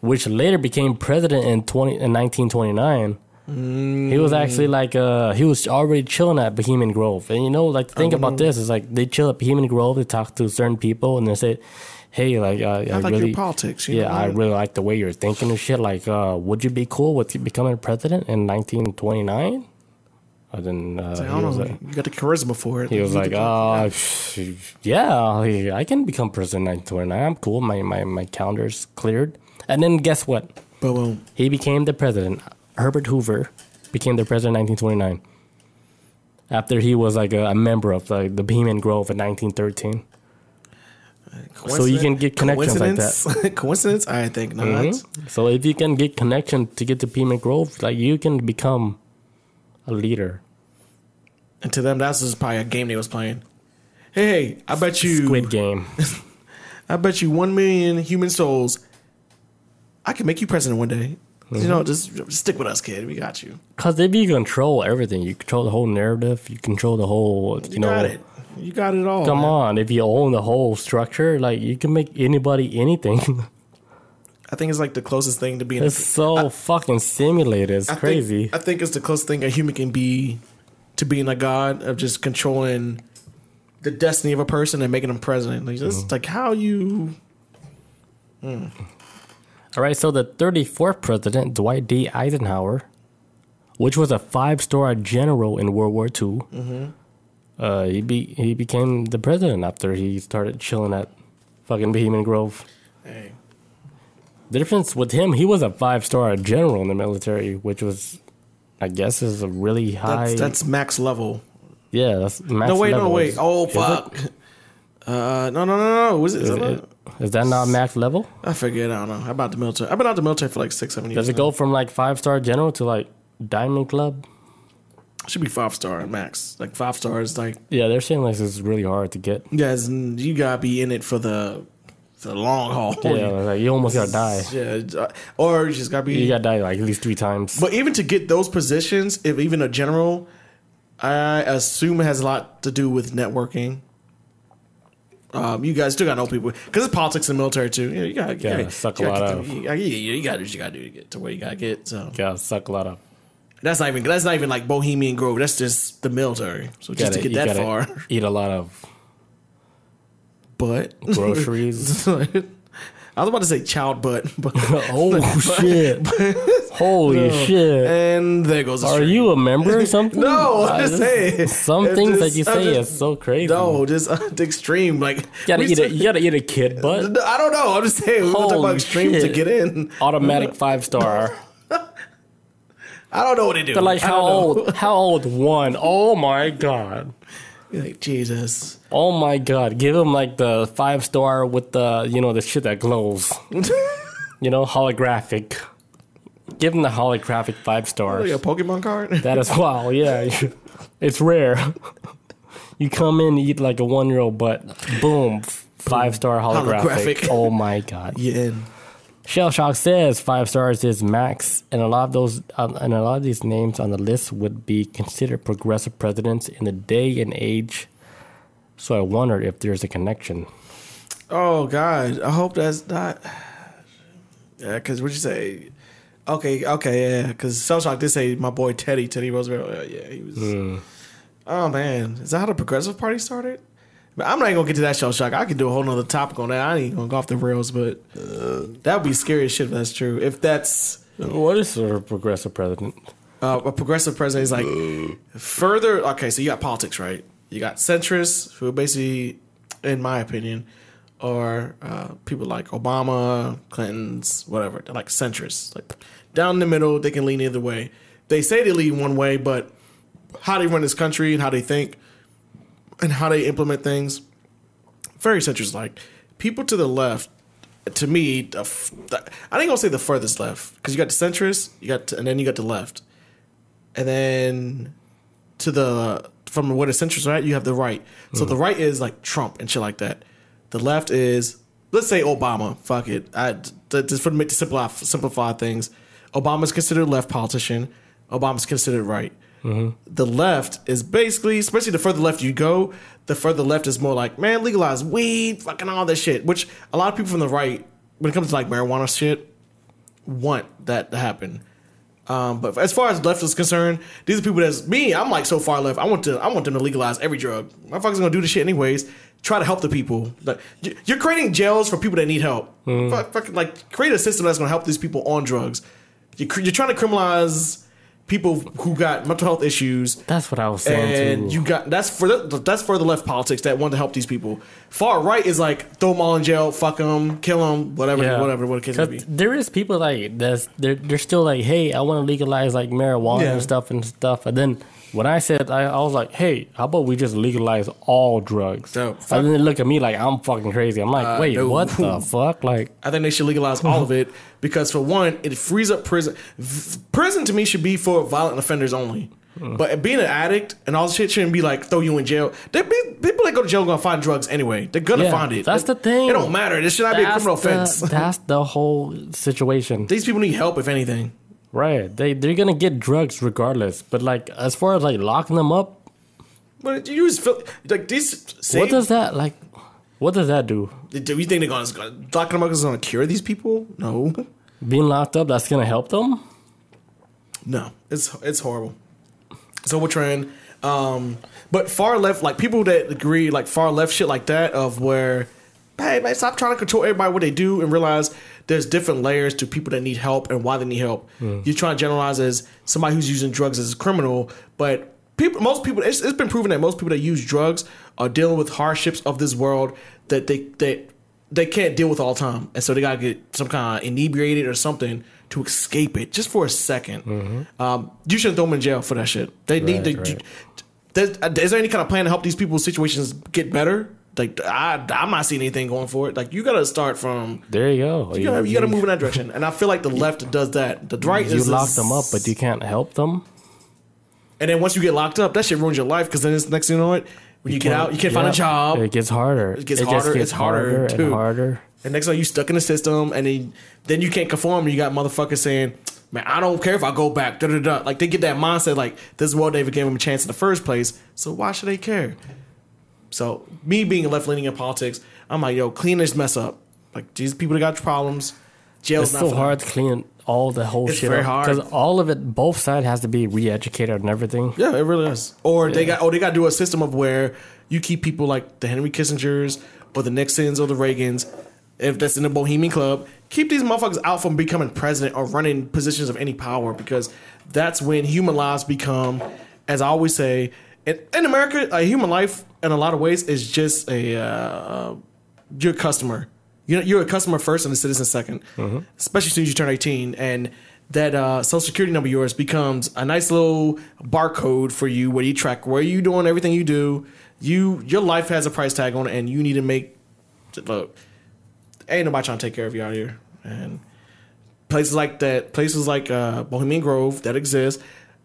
which later became president in 20 in 1929. He was actually like uh he was already chilling at Bohemian Grove, and you know like the thing about this is like they chill at Bohemian Grove, they talk to certain people, and they say, "Hey, like uh, I, like really your politics. You yeah, know? I really like the way you're thinking and shit. Like, uh, would you be cool with becoming president in 1929?" And then uh, I he don't was know. like, you got the charisma for it. he was You like, could- "Uh, yeah, I can become president in 1929. I'm cool. My my my calendar's cleared." And then guess what? boom. He became the president. Herbert Hoover became the president in 1929. After he was like a, a member of like the Bohemian Grove in 1913. So you can get connections like that. Coincidence? I think not. Mhm. So if you can get connection to get to Bohemian Grove, like you can become a leader. And to them, that's just probably a game they was playing. Hey, hey, I bet you, Squid Game. I bet you one million human souls. I can make you president one day. You Mm-hmm. know, just, just stick with us, kid. We got you. Because if you control everything, you control the whole narrative, you control the whole, you, You know. got it. You got it all. Come man. on, if you own the whole structure, like you can make anybody anything. I think it's like the closest thing to being. A It's so fucking simulated. It's I think- crazy. I think it's the closest thing a human can be to being a god of just controlling the destiny of a person and making them president. Like Mm-hmm. just like how you. All right, so the 34th president, Dwight D. Eisenhower, which was a five star general in World War II. Mm-hmm. Uh, he be he became the president after he started chilling at fucking Bohemian Grove. Hey. The difference with him, he was a five star general in the military, which was, I guess, is a really high. That's, that's max level. yeah, that's max level. No, wait, no, wait. Oh, is it? fuck. Uh, no, no, no, no. Was it? Is Is, it, it, is that not max level? I forget. I don't know. How about the military? I've been out the military for like six, seven years. Does it now. go from like five star general to like diamond club? Should be five star max. Like five stars. Like Yeah, they're saying like this is really hard to get. yes, and you gotta be in it for the for a long haul. Yeah, like you almost gotta die. Yeah, uh, or you just gotta be. You gotta die like at least three times. But even to get those positions, if even a general, I assume it has a lot to do with networking. Um, you guys still gotta know people because it's politics and military too. Yeah, you gotta, you Yeah, gotta suck a you lot gotta, of- You, gotta- you, you gotta do what you gotta do to get to where you gotta get. So gotta suck a lot up. that's not even that's not even like Bohemian Grove. That's just the military. So just Gotta- to get that gotta far, Eat a lot of but groceries. I was about to say child butt, but oh shit! Holy shit! and there goes. Are you a member or something? No, I'm just just- saying. Some It's things just- that you say just- is so crazy. No, just uh, extreme. Like you gotta eat a you gotta eat a kid butt. I don't know. I'm just saying we Holy about extreme to get in. Automatic five star. I don't know what they do. But like how old? How old? One. Oh my god. Like Jesus. Oh my god. Give him like the five star with the you know the shit that glows. You know holographic. Give him the holographic five stars. Like a Pokemon card. That is wow. Yeah, it's rare. You come in, eat like a one year old, but boom, five star holographic. Holographic. Oh my god. yeah. Shell Shock says five stars is max, and a lot of those, um, and a lot of these names on the list would be considered progressive presidents in the day and age. So I wondered if there's a connection. Oh God. I hope that's not. Yeah, because what you say? Okay, okay, yeah. Because Shell Shock did say my boy Teddy, Teddy Roosevelt. Yeah, he was. Oh man, is that how the Progressive Party started? I'm not even gonna get to that Shell Shock. I could do a whole nother topic on that. I ain't gonna go off the rails, but that would be scary as shit if that's true. If that's What is a progressive president? uh, a progressive president is like further. Okay, so you got politics, right? You got centrists who basically, in my opinion, are uh, people like Obama, Clinton's, whatever. They're like centrists, like down the middle. They can lean either way. They say they lean one way, but how they run this country and how they think and how they implement things, very centrist. Like people to the left, to me, the, f- the, I ain't gonna say the furthest left because you got the centrist, you got, and then you got the left, and then to the from where the centrist are at, you have the right. So the mm-hmm. right is like Trump and shit like that. The left is let's say Obama. Fuck it. I just for to to simplify simplify things. Obama's considered left politician. Obama's considered right. The left is basically, especially the further left you go, the further left is more like, man, legalize weed, fucking all this shit. Which a lot of people from the right, when it comes to like marijuana shit, want that to happen. Um, but as far as left is concerned, these are people that's me. I'm like so far left. I want to. I want them to legalize every drug. Motherfuckers gonna do this shit anyways. Try to help the people. Like you- you're creating jails for people that need help. Fuck, fucking like create a system that's gonna help these people on drugs. You're, you're trying to criminalize people who got mental health issues. That's what I was saying And too. you got that's for the, that's for the left politics that want to help these people. Far right is like throw them all in jail, fuck them, kill them, whatever, whatever, what the case may 'Cause be. There is people like that's they're they're still like, hey, I want to legalize like marijuana Yeah. and stuff and stuff. And then when I said I, I was like, hey, how about we just legalize all drugs? So, and then they look at me like I'm fucking crazy. I'm like, Uh, wait, no. what the fuck? Like, I think they should legalize all of it because, for one, it frees up prison. V- prison to me should be for violent offenders only. But being an addict and all this shit shouldn't be like throw you in jail. There be people that go to jail gonna find drugs anyway. They're gonna Yeah, find it. that's the thing. It don't matter. This should not be a criminal the, offense. that's the whole situation, These people need help, if anything. Right? They they're gonna get drugs regardless. But like, as far as like locking them up, But you just feel like these. Same, what does that like? What does that do? do you think they're gonna locking them up is gonna cure these people? No, Being locked up, that's gonna help them. no. It's it's horrible. So we're trying. Um, but far left, like people that agree, like far left shit like that, of where, hey man, stop trying to control everybody what they do and realize there's different layers to people that need help and why they need help. Hmm. You're trying to generalize as somebody who's using drugs as a criminal, but people, most people, it's, it's been proven that most people that use drugs are dealing with hardships of this world that they that they can't deal with all the time, and so they gotta get some kind of inebriated or something to escape it just for a 2nd Um, you shouldn't throw them in jail for that shit. They need Mm-hmm. Right, to. right. There's, is there any kind of plan to help these people's situations get better? Like I, I'm not seeing anything going for it. Like you gotta start from There you go. you gotta, you gotta move in that direction, and I feel like the left does that. The right You is lock them up, but you can't help them. and then once you get locked up, that shit ruins your life because then it's the next thing you know it. When you, get out, you can't find a job, It gets harder. It gets just harder, gets it's harder, harder too. and harder. and next time you stuck in the system, and then then you can't conform. You got motherfuckers saying, "Man, I don't care if I go back." Da da da. Like they get that mindset, like this world never gave them a chance in the first place, so why should they care? So me being left leaning in politics, I'm like, yo, clean this mess up. Like these people that got problems, jail's It's not so hard to clean all the whole It's shit very up hard. because all of it, both sides has to be re-educated and everything. Yeah, it really is. Or they got, or they got to do a system of where you keep people like the Henry Kissingers or the Nixons or the Reagans, if that's in the Bohemian Club, keep these motherfuckers out from becoming president or running positions of any power because that's when human lives become, as I always say, in, in America, a human life in a lot of ways is just a uh, you're a customer. You're, you're a customer first and a citizen 2nd especially as soon as you turn 18. And that uh, social security number of yours becomes a nice little barcode for you where you track where you doing everything you do. You Your life has a price tag on it, and you need to make. Look, ain't nobody trying to take care of you out here. And places like that, places like uh, Bohemian Grove that exist,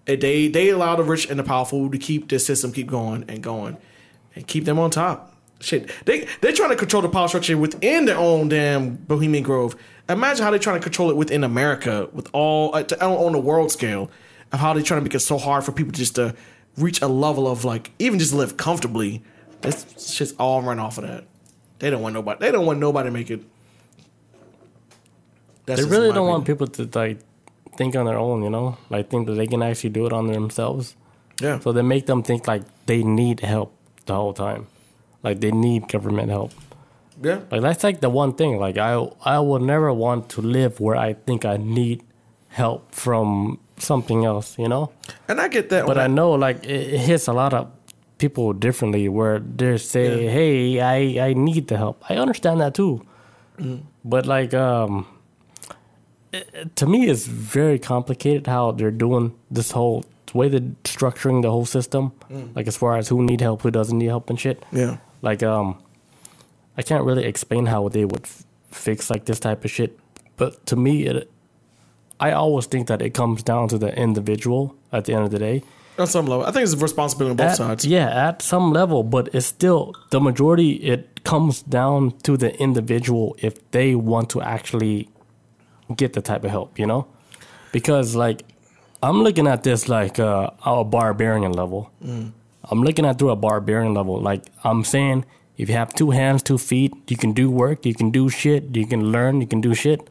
they they allow the rich and the powerful to keep this system keep going and going, and keep them on top. Shit, they they're trying to control the power structure within their own damn Bohemian Grove. Imagine how they're trying to control it within America with all uh, to- on the world scale of how they're trying to make it so hard for people just to reach a level of like even just live comfortably. This just all run off of that. They don't want nobody. They don't want nobody to make it. That's They really don't want people to like think on their own, you know, like think that they can actually do it on themselves. Yeah. So they make them think like they need help the whole time, like they need government help. yeah. Like that's like the one thing. Like I I would never want to live where I think I need help from something else, you know. And I get that. But on I know like it, it hits a lot of people differently where they say, Yeah. "Hey, I I need the help." I understand that too. Mm-hmm. But like um it- to me it's very complicated how they're doing this whole way they're structuring the whole system Mm. like as far as who need help who doesn't need help and shit Yeah. like um i can't really explain how they would f- fix like this type of shit but to me it i always think that it comes down to the individual at the end of the day On some level, I think it's a responsibility on both At- sides. yeah at some level but it's still the majority it comes down to the individual if they want to actually get the type of help you know? Because like i'm looking at this like uh, a barbarian level. I'm looking at through a barbarian level. Like i'm saying if you have two hands two feet you can do work you can do shit you can learn you can do shit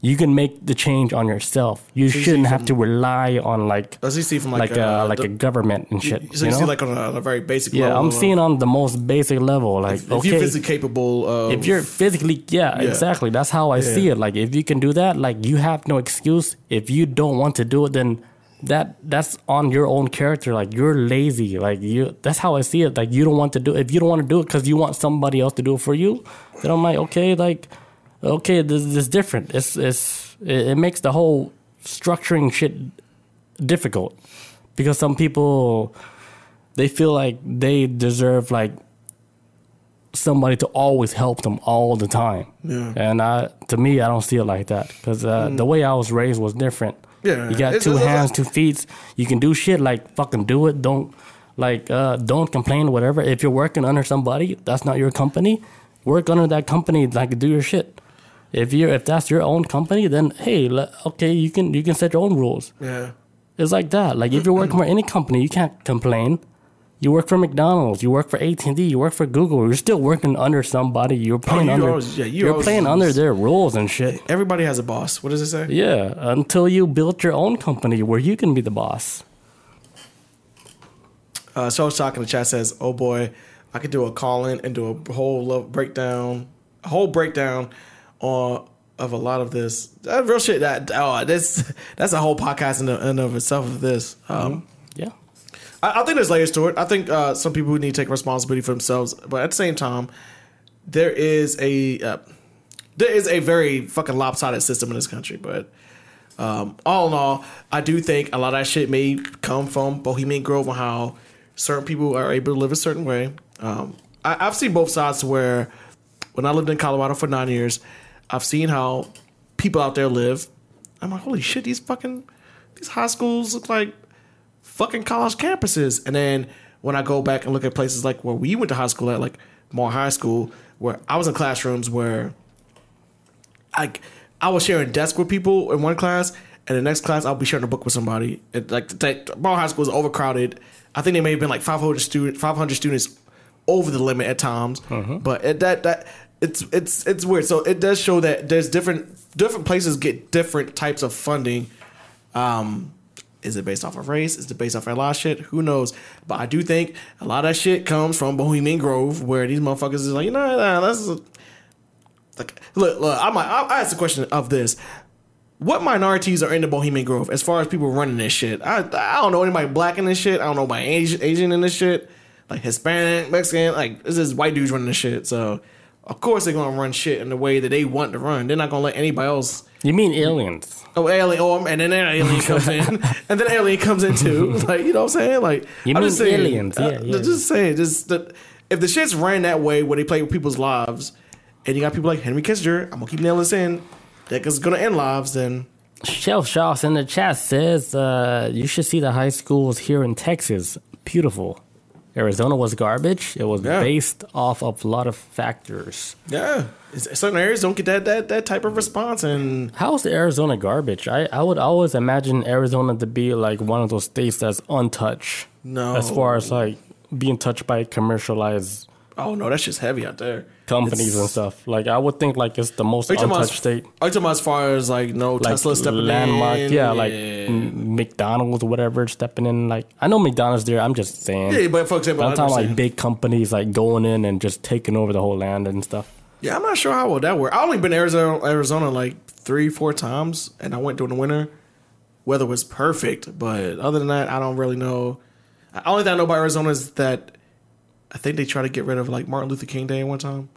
you can make the change on yourself. You you shouldn't see have from- to rely on like As you see from like like, uh, uh, like the- a government and shit So you you, know? see like on a, on a very basic yeah level. i'm seeing on the most basic level like if okay. you're physically capable of if you're physically yeah, Yeah. exactly. That's how i see it. Like if you can do that like you have no excuse. If you don't want to do it then that that's on your own character. Like you're lazy. Like you that's how i see it. Like you don't want to do if you don't want to do it because you want somebody else to do it for you then i'm like okay like okay this, this is different it's it's it, makes the whole structuring shit difficult because some people they feel like they deserve like somebody to always help them all the time. Yeah. And I, to me, I don't see it like that because uh, the way I was raised was different. Yeah, You got it's- two it's- hands, two feet. You can do shit like fucking do it. Don't like uh, don't complain. Whatever. If you're working under somebody, that's not your company. Work under that company. Like do your shit. If you're if that's your own company, then hey, okay, you can you can set your own rules. yeah. It's like that. Like if you're working for any company, you can't complain. You work for McDonald's, you work for AT and T, you work for Google. You're still working under somebody. You're playing you under. always- yeah, you you're playing under their rules and shit. Everybody has a boss. What does it say? Yeah, until you build your own company where you can be the boss. Uh, so Shock in the chat says, "Oh boy, I could do a call in and do a whole love breakdown, a whole breakdown on of a lot of this. That real shit. That oh, this that's a whole podcast in, in of itself. Of this, um, Yeah. I, I think there's layers to it. I think uh, some people need to take responsibility for themselves, but at the same time, there is a uh, there is a very fucking lopsided system in this country. But um, all in all, I do think a lot of that shit may come from Bohemian Grove and how certain people are able to live a certain way. Um, I, I've seen both sides where when I lived in Colorado for nine years, I've seen how people out there live. I'm like, holy shit, these fucking these high schools look like fucking college campuses. And then when I go back and look at places like where we went to high school at, like Morrow High School, where I was in classrooms where I I was sharing desk with people in one class, and the next class I'll be sharing a book with somebody. It, like the Morrow High School is overcrowded. I think they may have been like 500 student 500 students over the limit at times, uh-huh. but it, that that it's it's it's weird. So it does show that there's different different places get different types of funding. Um, is it based off of race? Is it based off of a lot of shit? Who knows? But I do think a lot of that shit comes from Bohemian Grove, where these motherfuckers is like, you know, nah, that's like, look, look. I might. I, asked the question of this: What minorities are in the Bohemian Grove as far as people running this shit? I I don't know anybody black in this shit. I don't know anybody Asian, Asian in this shit. Like Hispanic, Mexican. Like this is white dudes running this shit. So of course they're gonna run shit in the way that they want to run. They're not gonna let anybody else. You mean aliens? Oh, alien! Oh, and then alien comes in, and then alien comes in too. Like you know what I'm saying? Like You I'm mean just saying, aliens, uh, yeah, yeah, Just saying, just the, if the shit's ran that way where they play with people's lives, and you got people like Henry Kissinger, I'm gonna keep nailing this in. That is gonna end lives. Then Shell Shock in the chat says uh, you should see the high schools here in Texas. Beautiful. Arizona was garbage. It was Yeah. based off of a lot of factors. yeah, certain areas don't get that that that type of response, and How's Arizona garbage? I, I would always imagine Arizona to be like one of those states that's untouched. No. As far as like being touched by commercialized oh no, that's just heavy out there. Companies and stuff. Like I would think like it's the most Are you talking about- untouched state. Are you talking about as far as like no Like Tesla stepping landmark, in? yeah, like M- McDonald's or whatever stepping in. Like I know McDonald's there. I'm just saying. yeah, but for example, I'm talking like big companies like going in and just taking over the whole land and stuff. Yeah, I'm not sure how would that work. I only been to Arizona, Arizona like three, four times, and I went during the winter. Weather was perfect, but other than that, I don't really know. The only thing I know about Arizona is that I think they try to get rid of like Martin Luther King Day one time,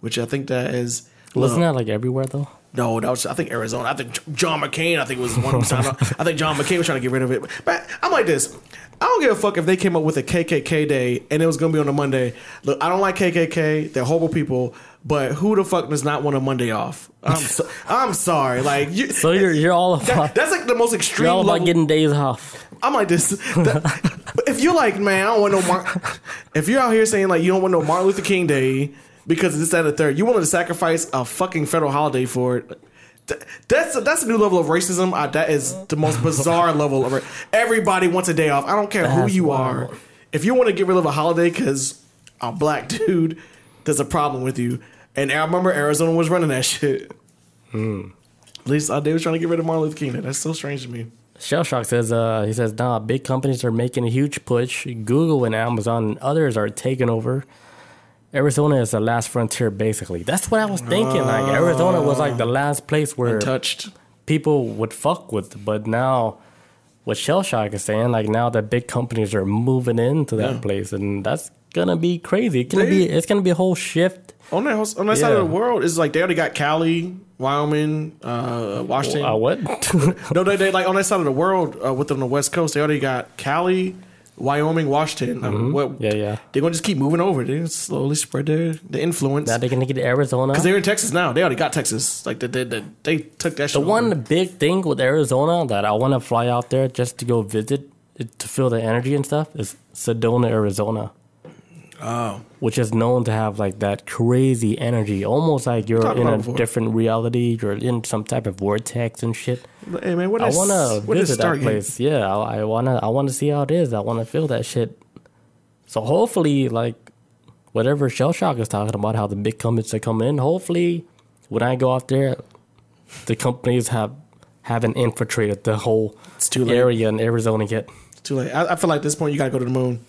which I think that is. Wasn't uh, that like everywhere though? No, that was I think Arizona. I think John McCain. I think was one who signed up. I think John McCain was trying to get rid of it. But I'm like this. I don't give a fuck if they came up with a KKK day and it was gonna be on a Monday. Look, I don't like KKK. They're horrible people. But who the fuck does not want a Monday off? I'm so, I'm sorry. Like you, So you're you're all that- about that's like the most extreme. you're all about level. getting days off. I'm like this. that- if you're like, man, I don't want no Martin. If you're out here saying like you don't want no Martin Luther King Day because this, that, and the third, you wanted to sacrifice a fucking federal holiday for it. Th- That's a, that's a new level of racism. Uh, that is the most bizarre level of it. Everybody wants a day off. I don't care who you wild. are. If you want to get rid of a holiday because a black dude, there's a problem with you. And I remember Arizona was running that shit. Hmm. At least uh, they was trying to get rid of Martin Luther King. That's so strange to me. Shell Shock says uh he says nah big companies are making a huge push. Google and Amazon and others are taking over. Arizona is the last frontier basically. That's what I was thinking. Like Arizona was like the last place where Touched. people would fuck with. But now, what Shell Shock is saying, like now that big companies are moving into that Yeah. place, and that's gonna be crazy. It's gonna They- be it's gonna be a whole shift. On that on that side of the world, Is like they already got Cali, Wyoming, uh, Washington. Uh, what? no, they, they like on that side of the world uh, with on the West Coast. They already got Cali, Wyoming, Washington. Um, what, Mm-hmm. yeah, yeah. They're gonna just keep moving over. They slowly spread their the influence. Now they're gonna get to Arizona. Because they're in Texas now. They already got Texas. Like they they, they, they took that. Shit. The one big thing with Arizona that I want to fly out there just to go visit it, to feel the energy and stuff is Sedona, Arizona, Oh, which is known to have like that crazy energy, almost like you're in a before. different reality. You're in some type of vortex and shit. Hey man, what I is want to visit that Stargate? place. Yeah, I, I wanna I wanna see how it is. I want to feel that shit. So hopefully, like whatever Shell Shock is talking about, how the big companies are coming in. Hopefully, when I go out there, the companies have haven't infiltrated the whole It's too late. area in Arizona yet. It's too late. I, I feel like at this point you gotta go to the moon.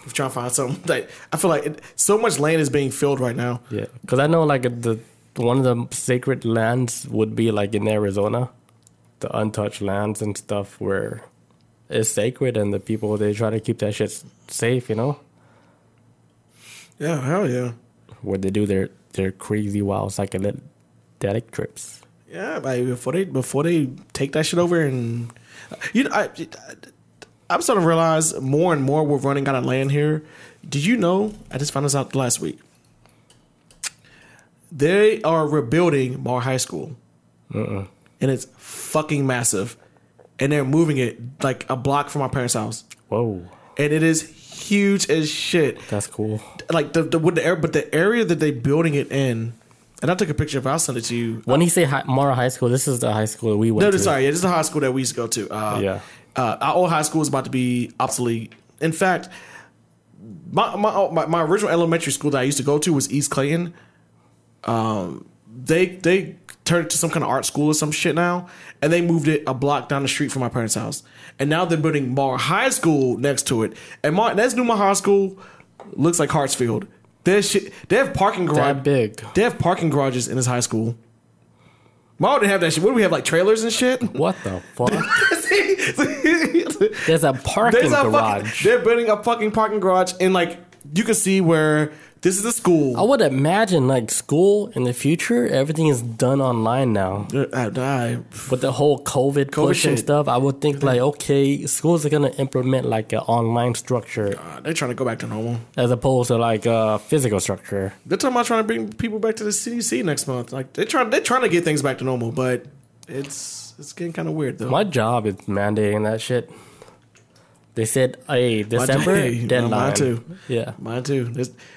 If you're trying to find something, like I feel like it, so much land is being filled right now. Yeah, because I know like the one of the sacred lands would be like in Arizona, the untouched lands and stuff where it's sacred and the people they try to keep that shit safe, you know, Yeah, hell yeah. where they do their their crazy wild psychedelic trips. Yeah, like before they before they take that shit over and you know, I, I'm starting to realize more and more we're running out of land here. Did you know? I just found this out last week. They are rebuilding Morrow High School, and it's fucking massive, and they're moving it like a block from my parents' house, Whoa, and it is huge as shit that's cool. like the, the with the air, but the area that they're building it in, and I took a picture of. it, I'll send it to you. When you say hi- Morrow High School, this is the high school we went No, to. no, sorry, yeah, this is the high school that we used to go to. Uh, Yeah. uh, our old high school is about to be obsolete. In fact, my my my, my original elementary school that I used to go to was East Clayton. Um, they they turned it to some kind of art school or some shit now, and they moved it a block down the street from my parents' house. And now they're building Morrow High School next to it. And Morrow, that's new. My high school looks like Hartsfield. There's shit. They have parking garage. That big. They have parking garages in this high school. Morrow didn't have that shit. What do we have like trailers and shit? What the fuck? There's There's a parking a garage. fucking, they're building a fucking parking garage, and like you can see where this is a school. I would imagine like school in the future, everything is done online now. I, I, With the whole COVID, push and stuff, I would think like, okay, schools are gonna implement like an online structure uh, they're trying to go back to normal. as opposed to like a physical structure. They're talking about trying to bring people back to the CDC next month. Like they're trying, they're trying to get things back to normal, but it's it's getting kind of weird though. My job is mandating that shit. They said, "Hey, December Hey, no, deadline." mine too. Yeah, Mine too.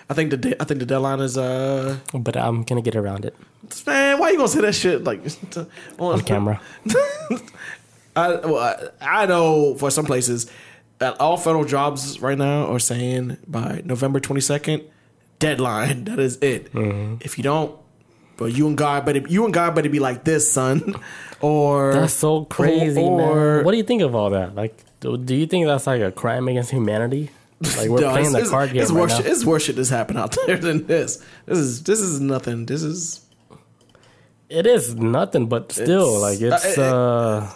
I think the de- I think the deadline is uh but I'm gonna get around it man. Why you gonna say that shit like on camera. I, well, I I know for some places that all federal jobs right now are saying by November 22nd, deadline. That is it. If you don't, but you and God better you and God better be like this, son. Or That's so crazy, or, man. What do you think of all that? Like, do, do you think that's like a crime against humanity? Like we're No, playing the card game it's right worse, now. It's worse shit that's happened out there than this. This is this is nothing. This is It is nothing, but still, It's- like it's uh, uh,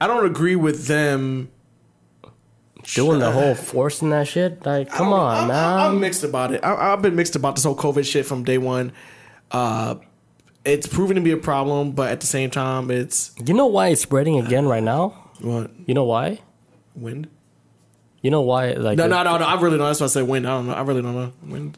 I don't agree with them. doing the whole forcing that shit. Like, come on, man. I'm mixed about it. I, I've been mixed about this whole COVID shit from day one. Uh, it's proven to be a problem, but at the same time, it's you know why it's spreading again right now? what You know why? Wind. You know why? Like, No, no, no, no. I really don't. That's why I say wind. I don't know. I really don't know. Wind.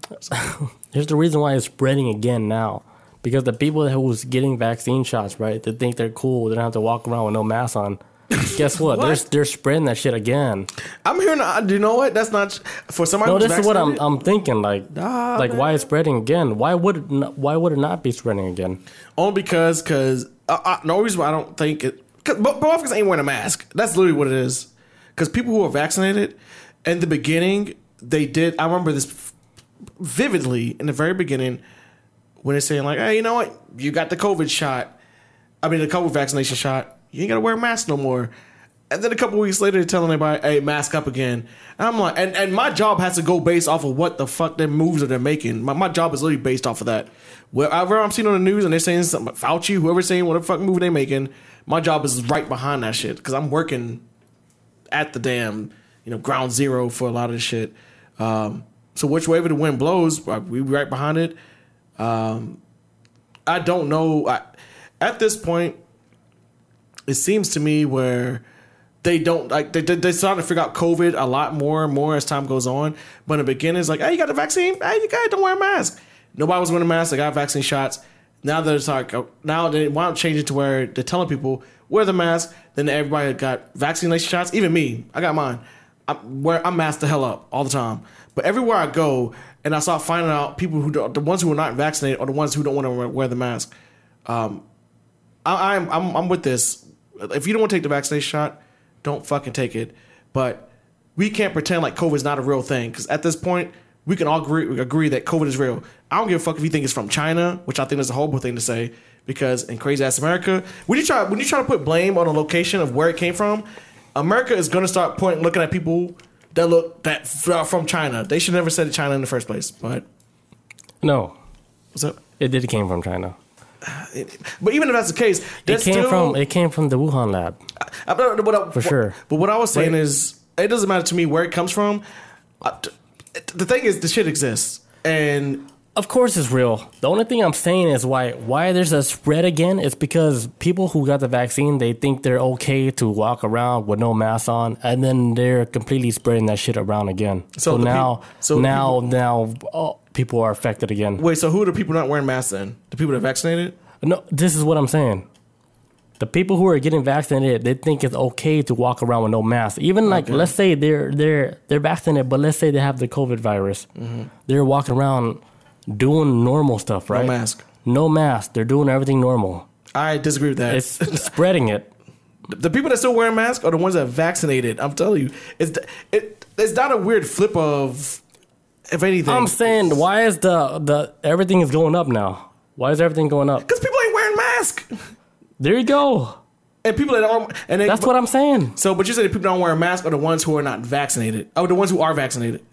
Here's the reason why it's spreading again now. Because the people who's getting vaccine shots, right? They think they're cool. They don't have to walk around with no mask on. Guess what? They're they're spreading that shit again. I'm hearing. uh, Do you know what? That's not for somebody. No, this is what I'm I'm thinking. Like, Nah, like why it's spreading again? Why would it not, why would it not be spreading again? Only because, because uh, uh, no reason why I don't think it. Cause, but but motherfuckers ain't wearing a mask. That's literally what it is. Because people who are vaccinated, in the beginning, they did. I remember this vividly in the very beginning when they're saying like, "Hey, you know what? You got the COVID shot. I mean, the COVID vaccination shot. You ain't gotta wear a mask no more." And then a couple weeks later, they're telling everybody, "Hey, mask up again." And I'm like, and, and my job has to go based off of what the fuck their moves that they're making. My, my job is literally based off of that. Wherever I'm seeing on the news and they're saying something, Fauci, whoever's saying whatever fucking move they're making, my job is right behind that shit because I'm working at the damn, you know, ground zero for a lot of this shit. Um, so which way the wind blows, uh, we right behind it. Um, I don't know. I, at this point, it seems to me where they don't like they they, starting to figure out COVID a lot more and more as time goes on. But in the beginning, it's like, hey, you got the vaccine? Hey, you guys don't wear a mask. Nobody was wearing a mask. They got vaccine shots. Now there's like uh, now they want to change it to where they're telling people wear the mask. Then everybody got vaccination shots. Even me, I got mine. I'm where I'm masked the hell up all the time. But everywhere I go, and I start finding out people who don't, the ones who are not vaccinated are the ones who don't want to wear the mask. Um, I, I'm I'm I'm with this. If you don't want to take the vaccination shot, don't fucking take it. But we can't pretend like COVID is not a real thing because at this point we can all agree agree that COVID is real. I don't give a fuck if you think it's from China, which I think is a horrible thing to say because in crazy ass America, when you try when you try to put blame on a location of where it came from, America is going to start pointing looking at people that look that are from China. They should never said China in the first place. But No, what's up? it did came from China. but even if that's the case, It came still, from it came from the Wuhan lab. I- but I- For sure. But what I was saying Right. is, it doesn't matter to me where it comes from. The thing is, the shit exists, and Of course, it's real. The only thing I'm saying is why why there's a spread again is because people who got the vaccine they think they're okay to walk around with no mask on, and then they're completely spreading that shit around again. So So, now, so now, now, oh, people are affected again. wait. So who are the people not wearing masks? Then the people that are vaccinated. No, this is what I'm saying. The people who are getting vaccinated, they think it's okay to walk around with no mask. Even like, Okay. let's say they're they're they're vaccinated, but let's say they have the COVID virus, mm-hmm. they're walking around doing normal stuff, right? No mask. No mask. They're doing everything normal. I disagree with that. It's spreading it. the people that still wearing masks are the ones that are vaccinated. I'm telling you, it's it. It's not a weird flip of, if anything. I'm saying, why is the the everything is going up now? Why is everything going up? because people ain't wearing masks, There you go. and people that aren't. And they, That's what I'm saying. So, but you said the people that don't wear a mask are the ones who are not vaccinated. Oh, the ones who are vaccinated.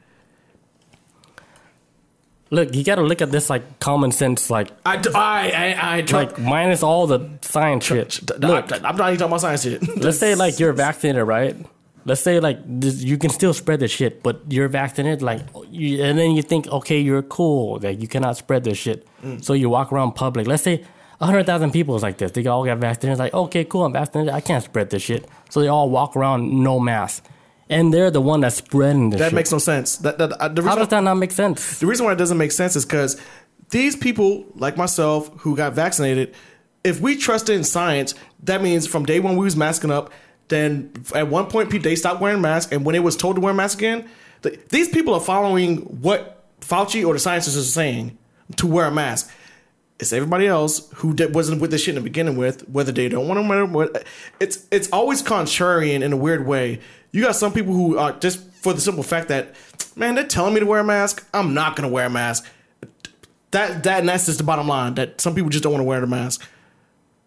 Look, you got to look at this like common sense, like I, I, I, I try, like minus all the science shit. Look, I, am not even talking about science shit. let's say like you're vaccinated, right? Let's say like this, you can still spread the shit, but you're vaccinated, like, you, and then you think, okay, you're cool, that you cannot spread this shit. Mm. So you walk around public. Let's say hundred thousand people is like this. They all got vaccinated. It's like, okay, cool, I'm vaccinated. I can't spread this shit. So they all walk around no mask, and they're the one that's spreading this. that shit. makes no sense. That, that uh, the How reason does that not make sense? The reason why it doesn't make sense is because these people, like myself, who got vaccinated, if we trusted in science, that means from day one we was masking up. Then at one point, people they stopped wearing masks, and when it was told to wear masks again, th- these people are following what Fauci or the scientists are saying to wear a mask. It's everybody else who did, wasn't with this shit in the beginning with, whether they don't want to wear what it's it's always contrarian in a weird way. You got some people who are just for the simple fact that, man, they're telling me to wear a mask. I'm not gonna wear a mask. That that and that's just the bottom line. That some people just don't want to wear the mask.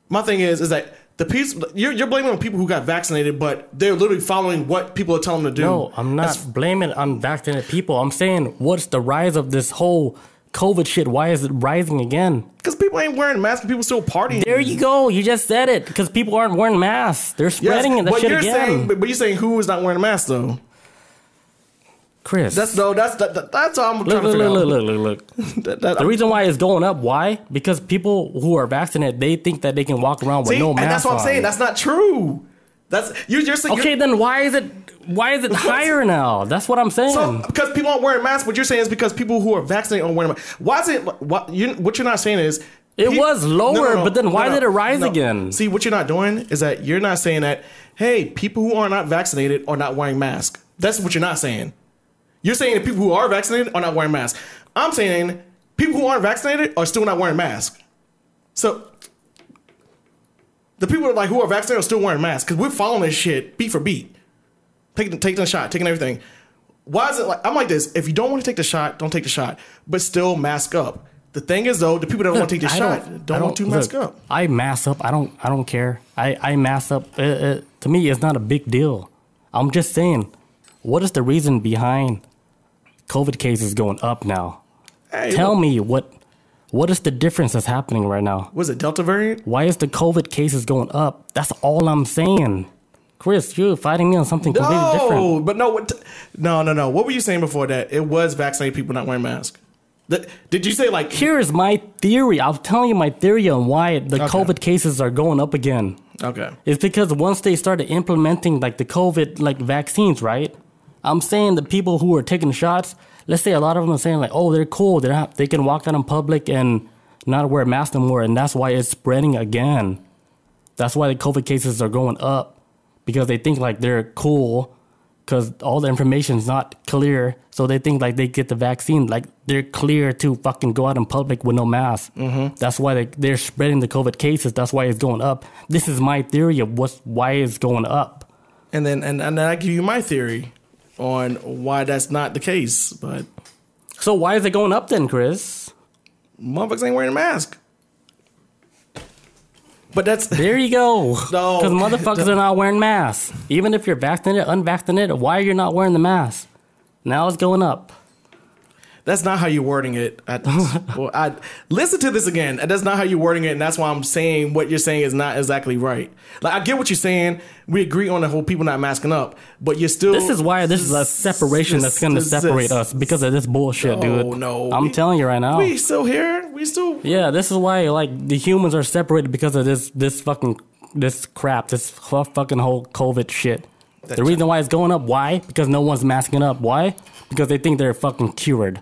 My thing is, is that the piece you're, you're blaming on people who got vaccinated, but they're literally following what people are telling them to do. No, I'm not blaming unvaccinated people. I'm saying, what's the rise of this whole COVID shit? Why is it rising again? because people ain't wearing masks. and People still partying. There you go. You just said it. Because people aren't wearing masks. They're Yes, spreading it. That but shit you're again. saying, but, but you're saying who is not wearing a mask though? Chris. That's no, that's that, that- that's all I'm look, trying to look, figure look, out. look, look, look. That- that- The reason why it's going up, why? Because people who are vaccinated, they think that they can walk around with See, no mask. and that's what I'm on. saying. That's not true. That's you're you're saying okay, you're- then why is it why is it higher now? That's what I'm saying. So, because people aren't wearing masks, what you're saying is because people who are vaccinated aren't wearing masks. Why is it? What you what you're not saying is It was lower, but then why did it rise no. again? See, what you're not doing is that you're not saying that. Hey, people who are not vaccinated are not wearing masks. That's what you're not saying. You're saying that people who are vaccinated are not wearing masks. I'm saying people who aren't vaccinated are still not wearing masks. So the people that like who are vaccinated are still wearing masks because we're following this shit beat for beat, taking taking the shot, taking everything. Why is it like I'm like this? If you don't want to take the shot, don't take the shot, but still mask up. The thing is though, the people that want to take the I shot don't, I want to mask look, up. I mask up. I don't. I don't care. I I mask up. Uh, uh, to me, it's not a big deal. I'm just saying, what is the reason behind COVID cases going up now? Hey, Tell look, me what what is the difference that's happening right now? was it Delta variant? Why is the COVID cases going up? That's all I'm saying. Chris, you're fighting me on something completely different. No, but no, what, no, no, no. What were you saying before that? It was vaccinated people not wearing masks. That, did you say like? Here's my theory. I'll tell you my theory on why the COVID cases are going up again. Okay, It's because once they started implementing like the COVID like vaccines, right? I'm saying the people who are taking shots, let's say a lot of them are saying like, oh, they're cool. They're not, they can walk out in public and not wear masks no more, and that's why it's spreading again. That's why the COVID cases are going up because they think like they're cool because all the information's not clear. So they think like they get the vaccine, like they're clear to fucking go out in public with no mask. Mm-hmm. That's why they, they're spreading the COVID cases. That's why it's going up. This is my theory of what's why it's going up. and then and, and then I give you my theory on why that's not the case. But So why is it going up then, Chris? motherfuckers ain't wearing a mask. But that's There you go. No. Because motherfuckers are not wearing masks. Even if you're vaccinated, unvaccinated, why are you not wearing the mask? Now it's going up. That's not how you're wording it. I, well, I listen to this again. That's not how you're wording it, and that's why I'm saying what you're saying is not exactly right. Like I get what you're saying. We agree on the whole people not masking up, but you're still. This is why this is a separation that's going to separate this- us because of this bullshit, No, dude. Oh, no, I'm we- telling you right now. We still here. We still. Yeah, this is why like the humans are separated because of this this fucking this crap, this fucking whole COVID shit. That the reason why it's going up, why? Because no one's masking up. Why? Because they think they're fucking cured.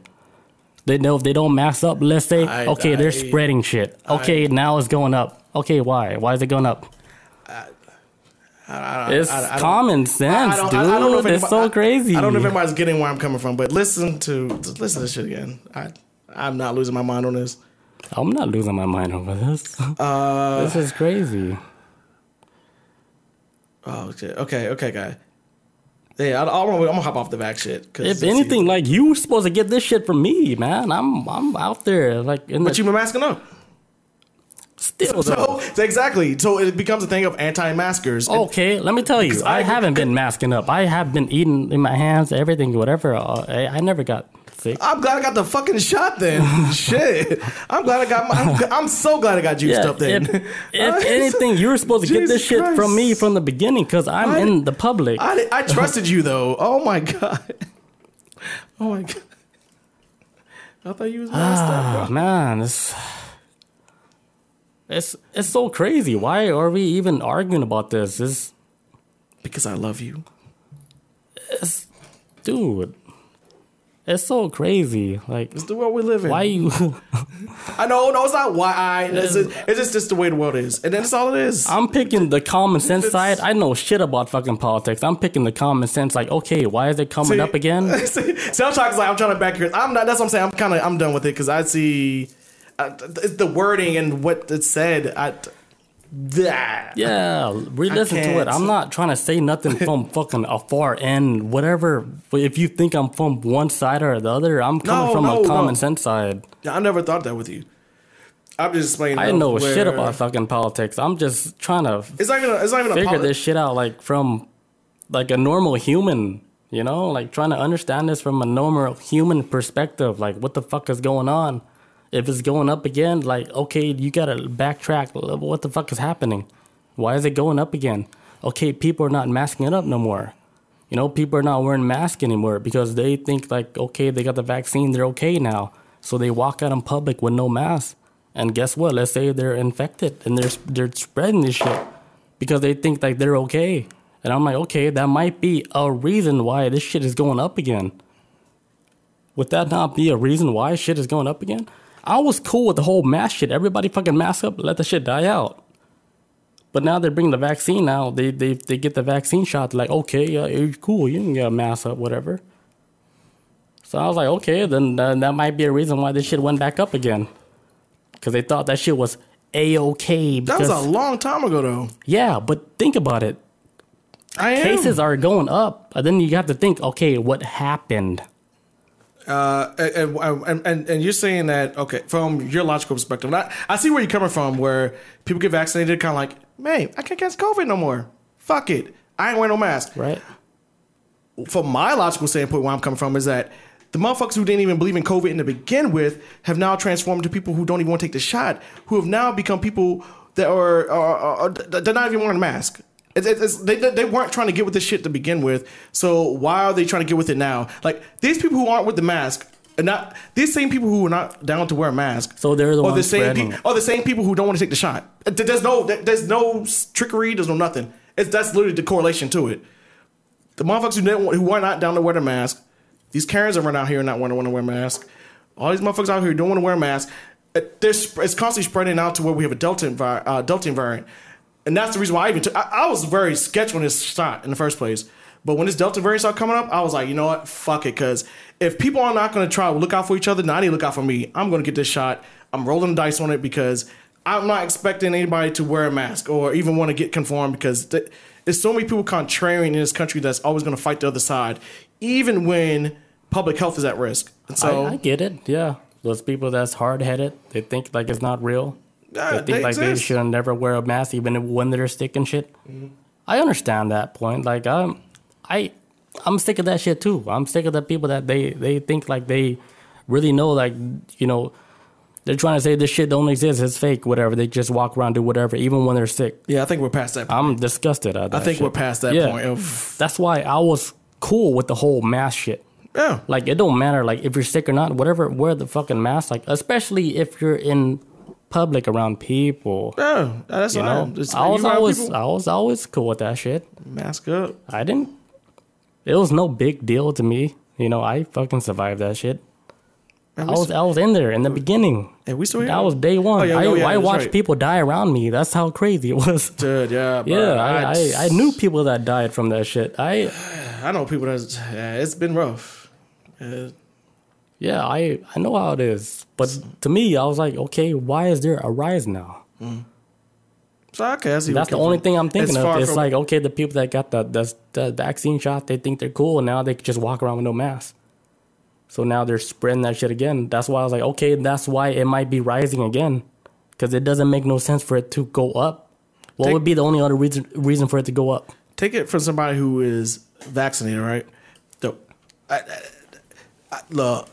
They know if they don't mask up, let's say, I- okay, I- they're spreading shit. Okay, now it's going up. Okay, why? Why is it going up? it's I- I common sense, I dude. I, I don't know if it's so crazy. I don't know if everybody's getting where I'm coming from, but listen to just listen to this shit again. I I'm not losing my mind on this. I'm not losing my mind over this. Uh, this is crazy. oh shit. Okay, okay, guy. Yeah, I, I I'm gonna hop off the back shit. If anything, like you were supposed to get this shit from me, man. I'm I'm out there, like in but the you've been masking up. still. though. So exactly. So it becomes a thing of anti-maskers. Okay, let me tell you, I, I- haven't been masking up. I have been eating in my hands, everything, whatever. Uh, I, I never got I'm glad I got the fucking shot then. Shit. I'm glad I got my, I'm, I'm so glad I got juiced Yeah, up then. if, if anything, you were supposed to get this Jesus shit from me from the beginning because I'm I- in the public. I, I trusted you though. Oh my god. Oh my god. I thought you was messed up, Ah, man, it's it's it's so crazy. Why are we even arguing about this? This, Because I love you. dude, it's so crazy. Like, It's the world we live in. why you? I know, no, it's not why I. It's just, it's just, just the way the world is, and that's all it is. I'm picking the common sense side. I know shit about fucking politics. I'm picking the common sense. Like, okay, why is it coming up again? see, see, I'm talking like I'm trying to back here. I'm not. That's what I'm saying. I'm kind of. I'm done with it because I see uh, the wording and what it said. I. That. Yeah, re-listen to it. I'm not trying to say nothing from fucking a far end, whatever. If you think I'm from one side or the other, I'm coming No, from no, a common no. sense side. Yeah, I never thought that with you. I'm just explaining. I know where- shit about fucking politics. I'm just trying to It's not even. A, it's not even a. figure poli- this shit out like from like a normal human, you know, like trying to understand this from a normal human perspective. Like what the fuck is going on? If it's going up again, like okay, you gotta backtrack. What the fuck is happening? Why is it going up again? Okay, people are not masking it up no more. You know, people are not wearing masks anymore because they think like, okay, they got the vaccine, they're okay now. So they walk out in public with no mask. And guess what? Let's say they're infected and they're they're spreading this shit because they think like they're okay. And I'm like, okay, that might be a reason why this shit is going up again. Would that not be a reason why shit is going up again? I was cool with the whole mask shit. Everybody fucking mask up, let the shit die out. But now they're bringing the vaccine now. They they they get the vaccine shot. Like, okay, yeah, you're cool. You can get a mask up, whatever. So I was like, okay, then uh, that might be a reason why this shit went back up again. Because they thought that shit was a okay. That was a long time ago, though. yeah, but think about it. I am. Cases are going up, and then you have to think, okay, what happened? Uh, and, and, and, and you're saying that okay from your logical perspective. And I, I see where you're coming from. Where people get vaccinated, kind of like, man, I can't catch COVID no more. Fuck it, I ain't wearing no mask. Right? From my logical standpoint, where I'm coming from is that the motherfuckers who didn't even believe in COVID in to begin with have now transformed to people who don't even want to take the shot, who have now become people that are, are, are they're not even wearing a mask. It's, it's, it's- they, they weren't trying to get with this shit to begin with. So why are they trying to get with it now? Like these people who aren't with the mask, and not these same people who are not down to wear a mask. So they're the or the ones same pe- the same people who don't want to take the shot. There's no there's no trickery. There's no nothing. It's that's literally the correlation to it. The motherfuckers who didn't who are not down to wear the mask. These Karens that run out here and not want to want to wear a mask. All these motherfuckers out here don't want to wear a mask. It, they're sp- it's constantly spreading out to where we have a Delta envi- uh, Delta variant, and that's the reason why I even took. I, I was very sketchy on this shot in the first place. But when this Delta variant started coming up, I was like, you know what, fuck it, because if people are not going to try to look out for each other, need to look out for me. I'm going to get this shot. I'm rolling the dice on it because I'm not expecting anybody to wear a mask or even want to get conformed because th- there's so many people contrarian in this country that's always going to fight the other side, even when public health is at risk. And so, I, I get it. Yeah, those people that's hard headed, they think like it's not real. Yeah, they think they like they should never wear a mask even when they're sick and shit. I understand that point. Like I'm, I, I'm sick of that shit too. I'm sick of the people that they they think like they really know like you know they're trying to say this shit don't exist, it's fake, whatever. They just walk around do whatever, even when they're sick. Yeah, I think we're past that. Point. I'm disgusted at that. I think shit. we're past that Yeah. point of That's why I was cool with the whole mask shit. yeah. Like it don't matter like if you're sick or not, whatever, wear the fucking mask. Like especially if you're in public around people. Yeah, that's You know. I was always people, I was always cool with that shit. mask up. I didn't. It was no big deal to me. You know, I fucking survived that shit. I was I was in there in the beginning. And we still here. That was day one. Oh, yeah, I, oh, yeah, I watched right. people die around me. That's how crazy it was. Dude, yeah, bro. Yeah, I, I, I knew people that died from that shit. I I know people that it's been rough. Uh, yeah, I I know how it is. But to me, I was like, okay, why is there a rise now? Mm-hmm. so okay, I see. That's the only you're thing I'm from. thinking of. It's like, okay, the people that got the, the the vaccine shot, they think they're cool, and now they can just walk around with no mask. So now they're spreading that shit again. That's why I was like, okay, that's why it might be rising again, because it doesn't make no sense for it to go up. What Take- would be the only other reason reason for it to go up? take it from somebody who is vaccinated, right? So, I, I, I, look,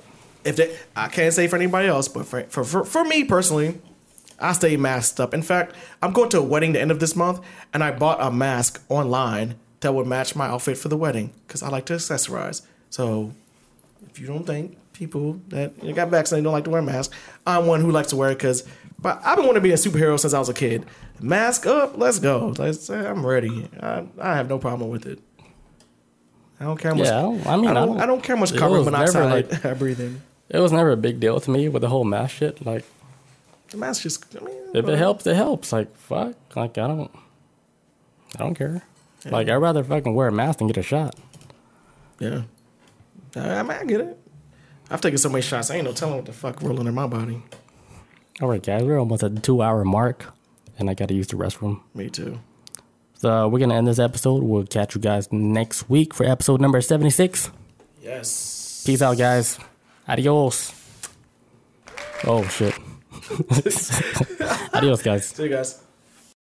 if they, I can't say for anybody else, but for, for for for me personally, I stay masked up. In fact, I'm going to a wedding the end of this month, and I bought a mask online that would match my outfit for the wedding because I like to accessorize. So, if you don't think people that got vaccinated don't like to wear masks, I'm one who likes to wear it because. But I've been wanting to be a superhero since I was a kid. Mask up, let's go. Let's, I'm ready. I, I have no problem with it. I don't care much. Yeah, I don't- I mean, I I don't, don't- I don't care much carbon monoxide like- I breathe in. It was never a big deal to me with the whole mask shit. Like, The mask just. I mean, if it helps, it helps. Like, fuck. Like, I don't, I don't care. Like, I'd rather fucking wear a mask than get a shot. Yeah. I, I mean, I get it. I've taken so many shots. I ain't no telling what the fuck rolling in my body. All right, guys, we're almost at the two hour mark, and I got to use the restroom. Me too. So we're gonna end this episode. We'll catch you guys next week for episode number seventy six. Yes. Peace out, guys. Adios. Oh shit. Adios, guys. See you guys.